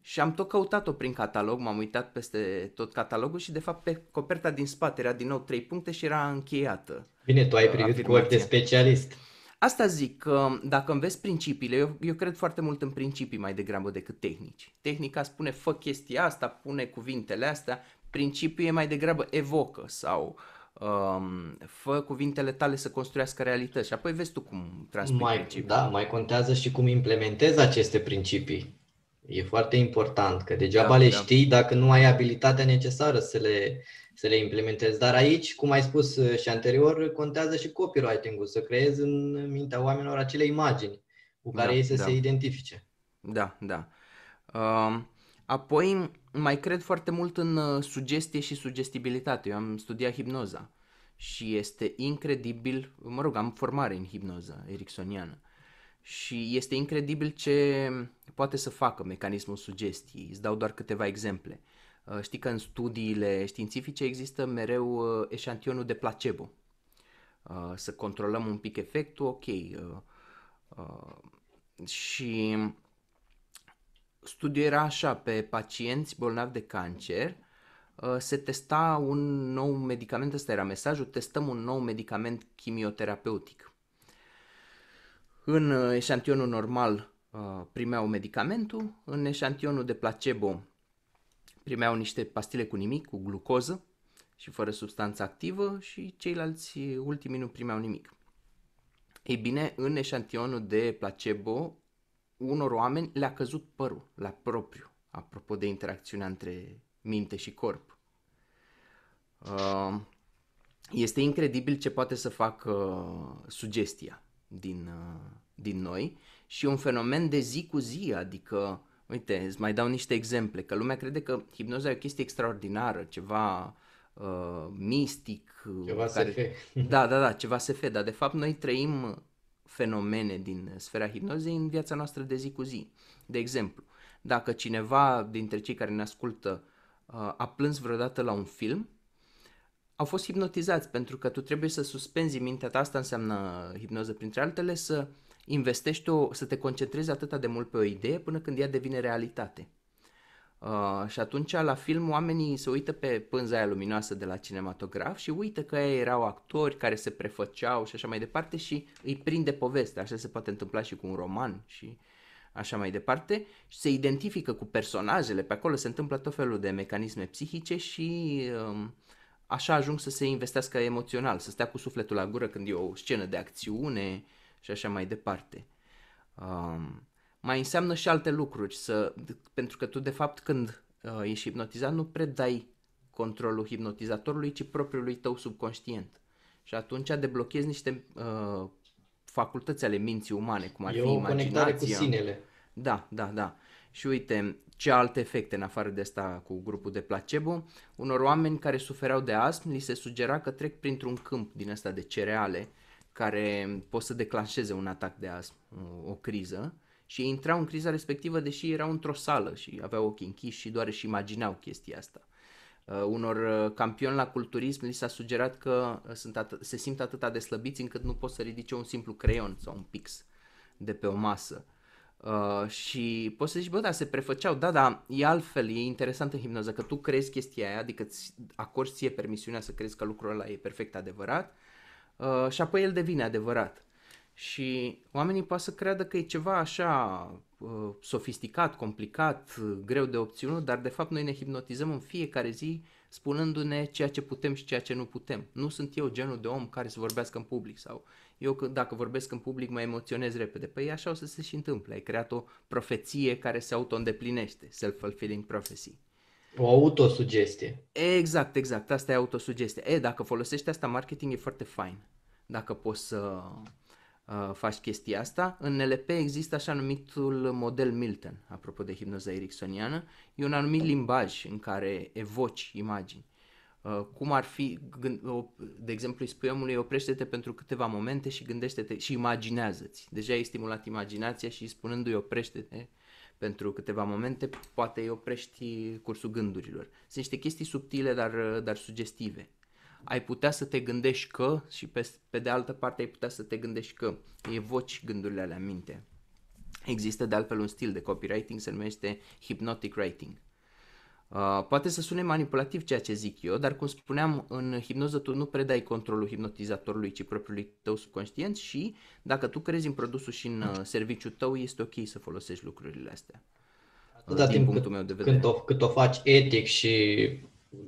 Speaker 2: și am tot căutat-o prin catalog, m-am uitat peste tot catalogul și de fapt pe coperta din spate era din nou trei puncte și era încheiată.
Speaker 1: Bine, tu ai privit cu ochi de specialist.
Speaker 2: Asta zic că dacă înveți principiile, eu, eu cred foarte mult în principii mai degrabă decât tehnici. Tehnica spune fă chestia asta, pune cuvintele astea, principiul e mai degrabă evocă sau um, fă cuvintele tale să construiască realități și apoi vezi tu cum transpui
Speaker 1: mai,
Speaker 2: principiul.
Speaker 1: Da, mai contează și cum implementezi aceste principii. E foarte important, că degeaba da, le da. știi dacă nu ai abilitatea necesară să le, să le implementezi. Dar aici, cum ai spus uh, și anterior, contează și copywriting-ul, să creezi în mintea oamenilor acele imagini cu care da, ei să da. se identifice.
Speaker 2: Da, da. Uh, apoi, mai cred foarte mult în uh, sugestie și sugestibilitate. Eu am studiat hipnoza și este incredibil, mă rog, am formare în hipnoză ericksoniană și este incredibil ce poate să facă mecanismul sugestiei. Îți dau doar câteva exemple. Uh, știi că în studiile științifice există mereu uh, eșantionul de placebo. Uh, să controlăm un pic efectul, ok. Și studiul era așa, pe pacienți bolnavi de cancer, se testa un nou medicament, ăsta era mesajul, testăm un nou medicament chimioterapeutic. În eșantionul normal primeau medicamentul, în eșantionul de placebo primeau niște pastile cu nimic, cu glucoză și fără substanță activă și ceilalți ultimii nu primeau nimic. Ei bine, în eșantionul de placebo, unor oameni le-a căzut părul la propriu, apropo de interacțiunea între minte și corp. Uh, este incredibil ce poate să facă sugestia din, uh, din noi și un fenomen de zi cu zi, adică Uite, îți mai dau niște exemple, că lumea crede că hipnoza e o chestie extraordinară, ceva uh, mistic.
Speaker 1: Ceva care... SF.
Speaker 2: Da, da, da, ceva SF, dar de fapt noi trăim fenomene din sfera hipnozei în viața noastră de zi cu zi. De exemplu, dacă cineva dintre cei care ne ascultă uh, a plâns vreodată la un film, au fost hipnotizați pentru că tu trebuie să suspenzi mintea ta, asta înseamnă hipnoză printre altele, să investești o, să te concentrezi atât de mult pe o idee până când ea devine realitate. Uh, și atunci la film oamenii se uită pe pânza aia luminoasă de la cinematograf și uită că ei erau actori care se prefăceau și așa mai departe și îi prinde povestea. Așa se poate întâmpla și cu un roman și așa mai departe. Și se identifică cu personajele, pe acolo se întâmplă tot felul de mecanisme psihice și um, așa ajung să se investească emoțional, să stea cu sufletul la gură când e o scenă de acțiune, și așa mai departe. Um, mai înseamnă și alte lucruri, să, pentru că tu de fapt când uh, ești hipnotizat nu predai controlul hipnotizatorului, ci propriului tău subconștient. Și atunci deblochezi niște uh, facultăți ale minții umane, cum ar
Speaker 1: e
Speaker 2: fi
Speaker 1: o conectare cu sinele.
Speaker 2: Da, da, da. Și uite, ce alte efecte în afară de asta cu grupul de placebo? Unor oameni care sufereau de astm, li se sugera că trec printr-un câmp din ăsta de cereale care pot să declanșeze un atac de astm, o, o criză, și ei intrau în criza respectivă deși erau într-o sală și aveau ochii închiși și doar își imaginau chestia asta. Uh, unor uh, campioni la culturism li s-a sugerat că uh, sunt at- se simt atât de slăbiți încât nu pot să ridice un simplu creion sau un pix de pe o masă. Uh, și poți să zici, bă, da, se prefăceau, da, da, e altfel, e interesant în hipnoză, că tu crezi chestia aia, adică îți acorzi ție permisiunea să crezi că lucrul ăla e perfect adevărat, Uh, și apoi el devine adevărat. Și oamenii poate să creadă că e ceva așa uh, sofisticat, complicat, uh, greu de obținut, dar de fapt noi ne hipnotizăm în fiecare zi spunându-ne ceea ce putem și ceea ce nu putem. Nu sunt eu genul de om care să vorbească în public sau eu dacă vorbesc în public mă emoționez repede. Păi așa o să se și întâmple. Ai creat o profeție care se auto-îndeplinește, self-fulfilling prophecy.
Speaker 1: O autosugestie.
Speaker 2: Exact, exact. Asta e autosugestie. E, dacă folosești asta marketing e foarte fain. Dacă poți să uh, faci chestia asta. În NLP există așa numitul model Milton, apropo de hipnoza ericksoniană. E un anumit limbaj în care evoci imagini. Uh, cum ar fi, de exemplu, îi spui omului, oprește-te pentru câteva momente și gândește-te și imaginează-ți. Deja ai stimulat imaginația și spunându-i oprește-te pentru câteva momente, poate îi oprești cursul gândurilor. Sunt niște chestii subtile, dar, dar sugestive. Ai putea să te gândești că și pe, pe de altă parte ai putea să te gândești că evoci gândurile alea în minte. Există de altfel un stil de copywriting, se numește hypnotic writing. Uh, poate să sune manipulativ ceea ce zic eu, dar cum spuneam, în hipnoză tu nu predai controlul hipnotizatorului, ci propriului tău subconștient și dacă tu crezi în produsul și în uh, serviciul tău, este ok să folosești lucrurile astea.
Speaker 1: Atâta timp punctul cât, meu de vedere. Când o, cât o faci etic și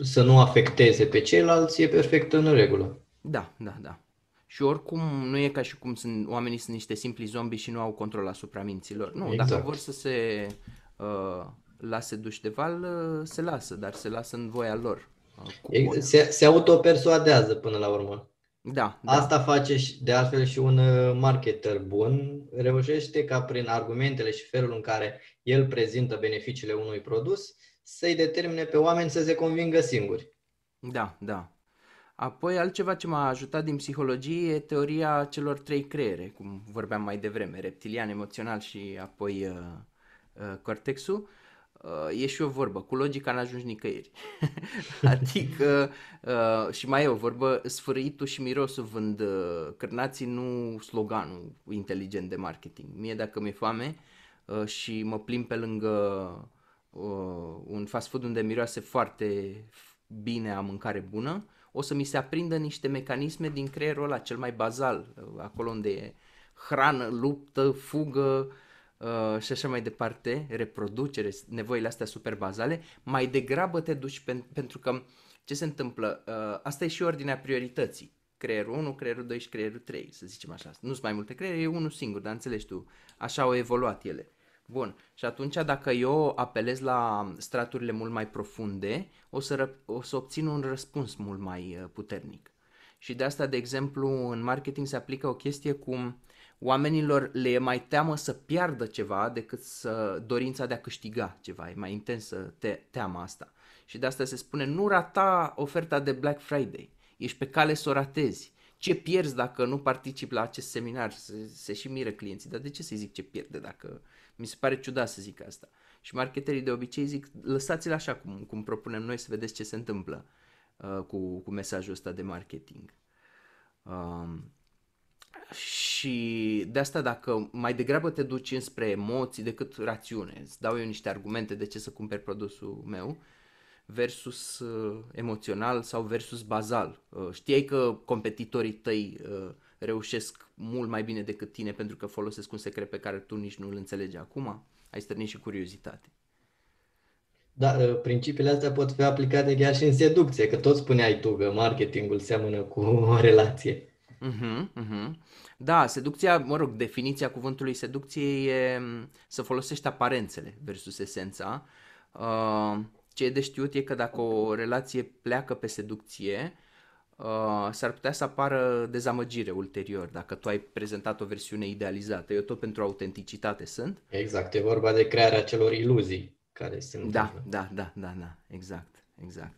Speaker 1: să nu afecteze pe ceilalți, e perfect în regulă.
Speaker 2: Da, da, da. Și oricum nu e ca și cum sunt, oamenii sunt niște simpli zombi și nu au control asupra minților. Nu, exact. dacă vor să se uh, lase duși de val, uh, se lasă, dar se lasă în voia lor.
Speaker 1: Uh, se, se autopersuadează până la urmă.
Speaker 2: Da,
Speaker 1: da. Asta face de altfel și un uh, marketer bun. Reușește ca prin argumentele și felul în care el prezintă beneficiile unui produs să-i determine pe oameni să se convingă singuri.
Speaker 2: Da, da. Apoi altceva ce m-a ajutat din psihologie e teoria celor trei creiere, cum vorbeam mai devreme, reptilian, emoțional și apoi uh, uh, cortexul. Uh, e și o vorbă, cu logica n-ajungi nicăieri. adică, uh, și mai e o vorbă, sfârâitul și mirosul vând uh, cârnații, nu sloganul inteligent de marketing. Mie dacă mi-e foame uh, și mă plimb pe lângă uh, un fast food unde miroase foarte bine a mâncare bună, o să mi se aprindă niște mecanisme din creierul ăla cel mai bazal, uh, acolo unde e hrană, luptă, fugă, uh, uh, și așa mai departe, reproducere, nevoile astea super bazale, mai degrabă te duci pen- pentru că ce se întâmplă? Uh, asta e și ordinea priorității. Creierul 1, creierul 2 și creierul 3, să zicem așa. Nu sunt mai multe creiere, e unul singur, dar înțelegi tu. Așa au evoluat ele. Bun. Și atunci dacă eu apelez la straturile mult mai profunde, o să, ră- o să obțin un răspuns mult mai uh, puternic. Și de asta, de exemplu, în marketing se aplică o chestie cum oamenilor le e mai teamă să piardă ceva decât să dorința de a câștiga ceva. E mai intensă te- teama asta. Și de asta se spune nu rata oferta de Black Friday. Ești pe cale să o ratezi. Ce pierzi dacă nu participi la acest seminar? Se, se și miră clienții. Dar de ce să-i zic ce pierde dacă... Mi se pare ciudat să zic asta. Și marketerii de obicei zic lăsați-l așa cum, cum propunem noi să vedeți ce se întâmplă uh, cu, cu mesajul ăsta de marketing. Um, și de asta dacă mai degrabă te duci înspre emoții decât rațiune, îți dau eu niște argumente de ce să cumperi produsul meu, versus uh, emoțional sau versus bazal. Uh, știai că competitorii tăi uh, reușesc mult mai bine decât tine pentru că folosesc un secret pe care tu nici nu îl înțelegi acum? Ai stârnit și curiozitate.
Speaker 1: Da, uh, principiile astea pot fi aplicate chiar și în seducție, că tot spuneai tu că marketingul seamănă cu o relație.
Speaker 2: Uh-huh, uh-huh. Da, seducția, mă rog, definiția cuvântului seducție e mm, să folosești aparențele versus esența. Uh, ce e de știut e că dacă o relație pleacă pe seducție, uh, s-ar putea să apară dezamăgire ulterior, dacă tu ai prezentat o versiune idealizată. Eu tot pentru autenticitate sunt.
Speaker 1: Exact, e vorba de crearea celor iluzii care sunt.
Speaker 2: Da, da, da, da, da, exact, exact.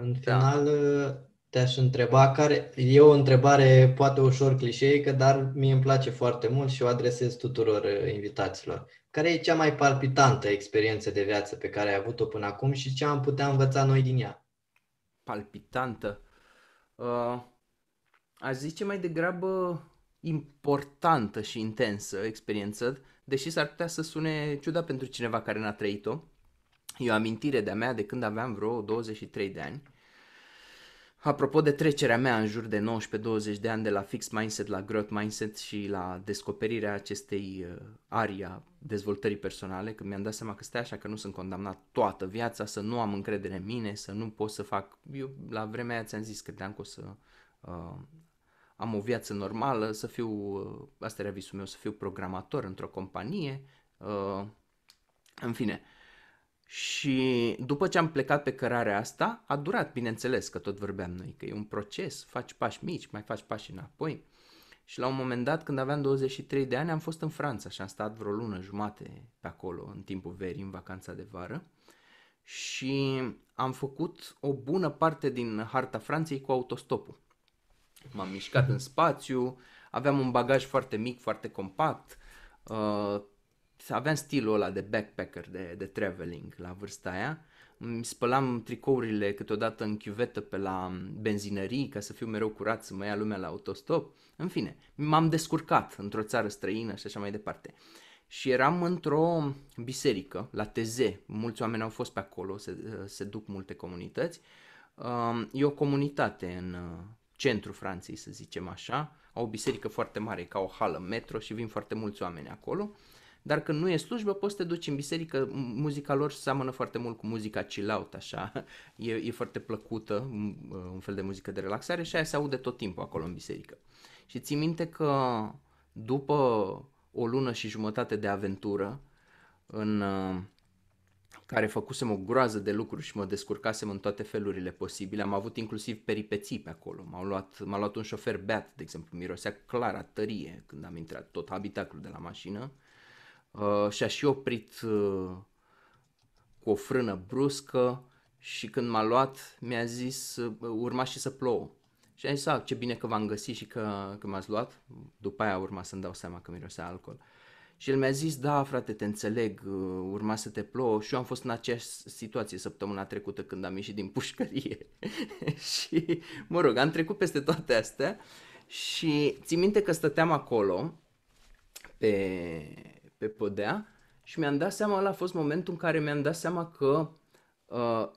Speaker 1: În da. final, da te-aș întreba care e o întrebare poate ușor clișeică, dar mie îmi place foarte mult și o adresez tuturor uh, invitaților. Care e cea mai palpitantă experiență de viață pe care ai avut-o până acum și ce am putea învăța noi din ea?
Speaker 2: Palpitantă? Uh, aș zice mai degrabă importantă și intensă experiență, deși s-ar putea să sune ciudat pentru cineva care n-a trăit-o. E o amintire de-a mea de când aveam vreo 23 de ani Apropo de trecerea mea în jur de 19-20 de ani de la fixed mindset la growth mindset și la descoperirea acestei uh, arii a dezvoltării personale, când mi-am dat seama că stai așa că nu sunt condamnat toată viața, să nu am încredere în mine, să nu pot să fac... Eu la vremea aia ți-am zis că credeam că o să uh, am o viață normală, să fiu, uh, asta era visul meu, să fiu programator într-o companie, uh, în fine, și după ce am plecat pe cărarea asta, a durat, bineînțeles, că tot vorbeam noi, că e un proces, faci pași mici, mai faci pași înapoi. Și la un moment dat, când aveam 23 de ani, am fost în Franța și am stat vreo lună jumate pe acolo, în timpul verii, în vacanța de vară. Și am făcut o bună parte din harta Franței cu autostopul. M-am mișcat în spațiu, aveam un bagaj foarte mic, foarte compact, uh, aveam stilul ăla de backpacker, de, de traveling la vârsta aia. Îmi spălam tricourile câteodată în chiuvetă pe la benzinării ca să fiu mereu curat să mă ia lumea la autostop. În fine, m-am descurcat într-o țară străină și așa mai departe. Și eram într-o biserică, la Teze. Mulți oameni au fost pe acolo, se, se duc multe comunități. Um, e o comunitate în uh, centrul Franței, să zicem așa. Au o biserică foarte mare, ca o hală metro și vin foarte mulți oameni acolo dar când nu e slujbă poți să te duci în biserică, muzica lor seamănă foarte mult cu muzica chill out, așa, e, e foarte plăcută, un fel de muzică de relaxare și aia se aude tot timpul acolo în biserică. Și ții minte că după o lună și jumătate de aventură, în care făcusem o groază de lucruri și mă descurcasem în toate felurile posibile. Am avut inclusiv peripeții pe acolo. M-a luat, m-a luat un șofer beat, de exemplu, mirosea clar a tărie când am intrat tot habitaclul de la mașină uh, și-a și oprit uh, cu o frână bruscă și când m-a luat mi-a zis uh, urma și să plouă. Și am zis, ah, ce bine că v-am găsit și că, că m-ați luat. După aia urma să-mi dau seama că mirosea alcool. Și el mi-a zis, da frate, te înțeleg, uh, urma să te plouă și eu am fost în aceeași situație săptămâna trecută când am ieșit din pușcărie. și, mă rog, am trecut peste toate astea și țin minte că stăteam acolo pe, pe podea și mi-am dat seama, ăla a fost momentul în care mi-am dat seama că uh,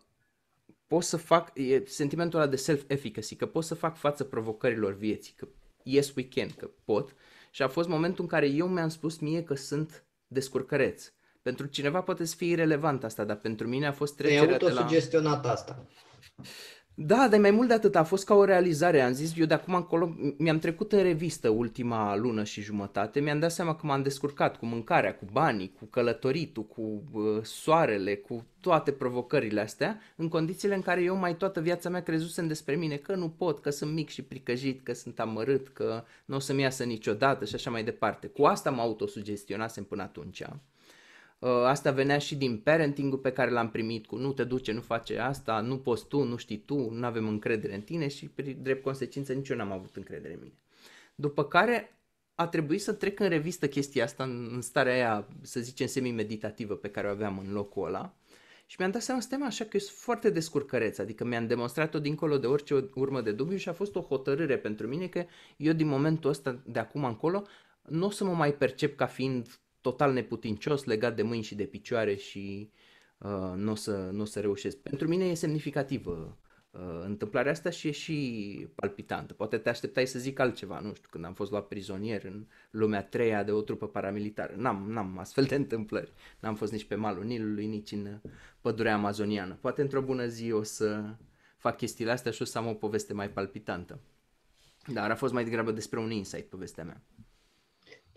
Speaker 2: pot să fac, e sentimentul ăla de self-efficacy, că pot să fac față provocărilor vieții, că yes we can, că pot. Și a fost momentul în care eu mi-am spus mie că sunt descurcăreț. Pentru cineva poate să fie irrelevant asta, dar pentru mine a fost trecerea
Speaker 1: Ai avut
Speaker 2: o
Speaker 1: de la... sugestionat asta.
Speaker 2: Da, dar mai mult de atât, a fost ca o realizare. Am zis, eu de acum încolo mi-am trecut în revistă ultima lună și jumătate, mi-am dat seama că m-am descurcat cu mâncarea, cu banii, cu călătoritul, cu uh, soarele, cu toate provocările astea, în condițiile în care eu mai toată viața mea crezusem despre mine că nu pot, că sunt mic și pricăjit, că sunt amărât, că nu o să-mi iasă niciodată și așa mai departe. Cu asta mă autosugestionasem până atunci. Uh, asta venea și din parenting-ul pe care l-am primit cu nu te duce, nu face asta, nu poți tu, nu știi tu, nu avem încredere în tine și drept consecință nici eu n-am avut încredere în mine. După care a trebuit să trec în revistă chestia asta în starea aia, să zicem, semi-meditativă pe care o aveam în locul ăla și mi-am dat seama, stai așa că eu sunt foarte descurcăreț, adică mi-am demonstrat-o dincolo de orice urmă de dubiu și a fost o hotărâre pentru mine că eu din momentul ăsta, de acum încolo, nu o să mă mai percep ca fiind total neputincios, legat de mâini și de picioare și uh, nu o să, n-o să reușesc. Pentru mine e semnificativă uh, întâmplarea asta și e și palpitantă. Poate te așteptai să zic altceva, nu știu, când am fost luat prizonier în lumea treia de o trupă paramilitară. N-am, n-am astfel de întâmplări. N-am fost nici pe malul Nilului, nici în pădurea amazoniană. Poate într-o bună zi o să fac chestiile astea și o să am o poveste mai palpitantă. Dar a fost mai degrabă despre un insight povestea mea.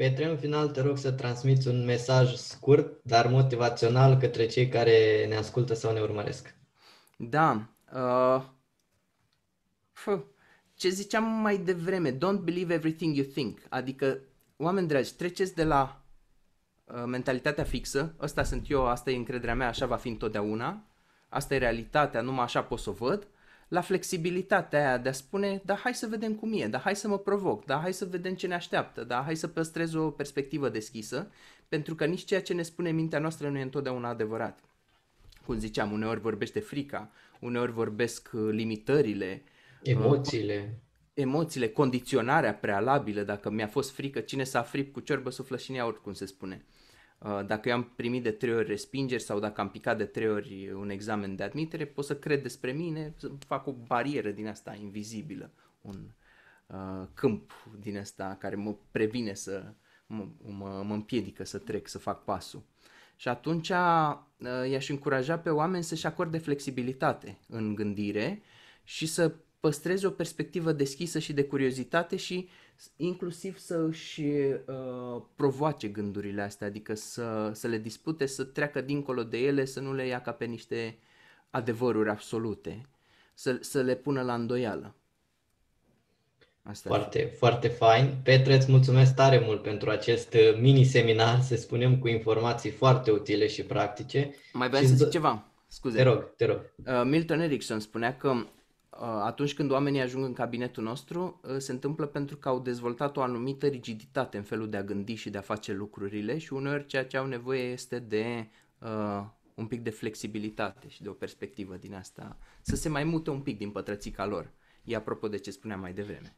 Speaker 1: Petre, în final te rog să transmiți un mesaj scurt, dar motivațional către cei care ne ascultă sau ne urmăresc.
Speaker 2: Da. Uh, f- ce ziceam mai devreme, don't believe everything you think. Adică, oameni dragi, treceți de la uh, mentalitatea fixă, ăsta sunt eu, asta e încrederea mea, așa va fi întotdeauna, asta e realitatea, numai așa pot să o văd, la flexibilitatea aia de a spune, da, hai să vedem cum e, da, hai să mă provoc, da, hai să vedem ce ne așteaptă, da, hai să păstrez o perspectivă deschisă, pentru că nici ceea ce ne spune mintea noastră nu e întotdeauna adevărat. Cum ziceam, uneori vorbește frica, uneori vorbesc uh, limitările,
Speaker 1: uh, emoțiile.
Speaker 2: Emoțiile, condiționarea prealabilă, dacă mi-a fost frică, cine s-a fript cu ciorbă suflă și în cum se spune. Uh, dacă eu am primit de trei ori respingeri sau dacă am picat de trei ori un examen de admitere, pot să cred despre mine, să fac o barieră din asta invizibilă, un uh, câmp din asta care mă previne să mă, mă, mă împiedică să trec, să fac pasul. Și atunci uh, i-aș încuraja pe oameni să-și acorde flexibilitate în gândire și să păstreze o perspectivă deschisă și de curiozitate și inclusiv să își uh, provoace gândurile astea, adică să, să le dispute, să treacă dincolo de ele, să nu le ia ca pe niște adevăruri absolute, să, să le pună la îndoială.
Speaker 1: Asta foarte, foarte fain. Petreț, îți mulțumesc tare mult pentru acest uh, mini-seminar, să spunem, cu informații foarte utile și practice.
Speaker 2: Mai vreau să zic ceva. Scuze.
Speaker 1: Te rog, te rog.
Speaker 2: Uh, Milton Erickson spunea că uh, atunci când oamenii ajung în cabinetul nostru, se întâmplă pentru că au dezvoltat o anumită rigiditate în felul de a gândi și de a face lucrurile și uneori ceea ce au nevoie este de uh, un pic de flexibilitate și de o perspectivă din asta, să se mai mute un pic din pătrățica lor. E apropo de ce spuneam mai devreme.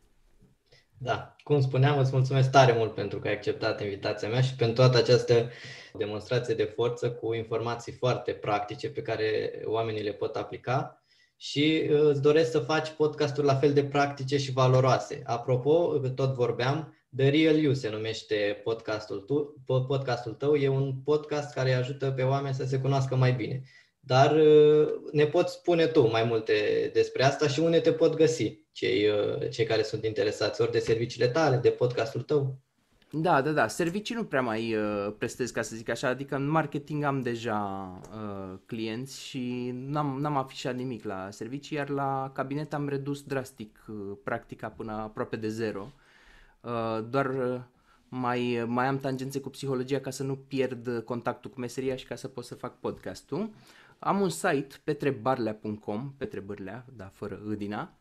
Speaker 1: Da, cum spuneam, îți mulțumesc tare mult pentru că ai acceptat invitația mea și pentru toată această demonstrație de forță cu informații foarte practice pe care oamenii le pot aplica și uh, îți doresc să faci podcasturi la fel de practice și valoroase. Apropo, tot vorbeam, The Real You se numește podcastul, tu, podcastul tău, e un podcast care ajută pe oameni să se cunoască mai bine. Dar uh, ne poți spune tu mai multe despre asta și unde te pot găsi cei, uh, cei care sunt interesați, ori de serviciile tale, de podcastul tău.
Speaker 2: Da, da, da. Servicii nu prea mai uh, prestez, ca să zic așa, adică în marketing am deja uh, clienți și n-am, n-am afișat nimic la servicii, iar la cabinet am redus drastic uh, practica până aproape de zero. Uh, doar uh, mai, mai am tangențe cu psihologia ca să nu pierd contactul cu meseria și ca să pot să fac podcastul. Am un site, petrebarlea.com, petrebârlea, da, fără îdina,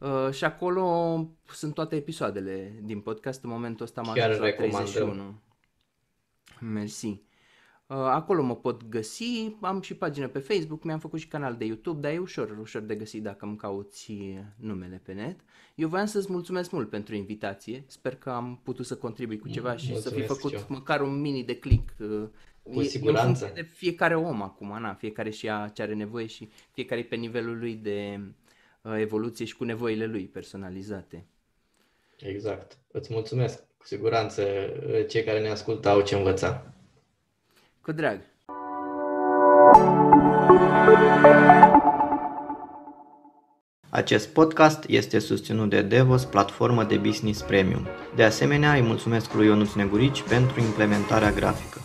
Speaker 2: uh, și acolo sunt toate episoadele din podcast. În momentul ăsta am ajuns la 31. Mersi. Uh, acolo mă pot găsi, am și pagină pe Facebook, mi-am făcut și canal de YouTube, dar e ușor, ușor de găsit dacă îmi cauți numele pe net. Eu voiam să-ți mulțumesc mult pentru invitație, sper că am putut să contribui cu ceva și mulțumesc să fi făcut măcar un mini de click uh,
Speaker 1: cu siguranță.
Speaker 2: E de fiecare om acum, na, fiecare și ia ce are nevoie și fiecare pe nivelul lui de uh, evoluție și cu nevoile lui personalizate.
Speaker 1: Exact. Îți mulțumesc. Cu siguranță uh, cei care ne ascultă au ce învăța.
Speaker 2: Cu drag.
Speaker 1: Acest podcast este susținut de Devos, platformă de business premium. De asemenea, îi mulțumesc lui Ionuț Negurici pentru implementarea grafică.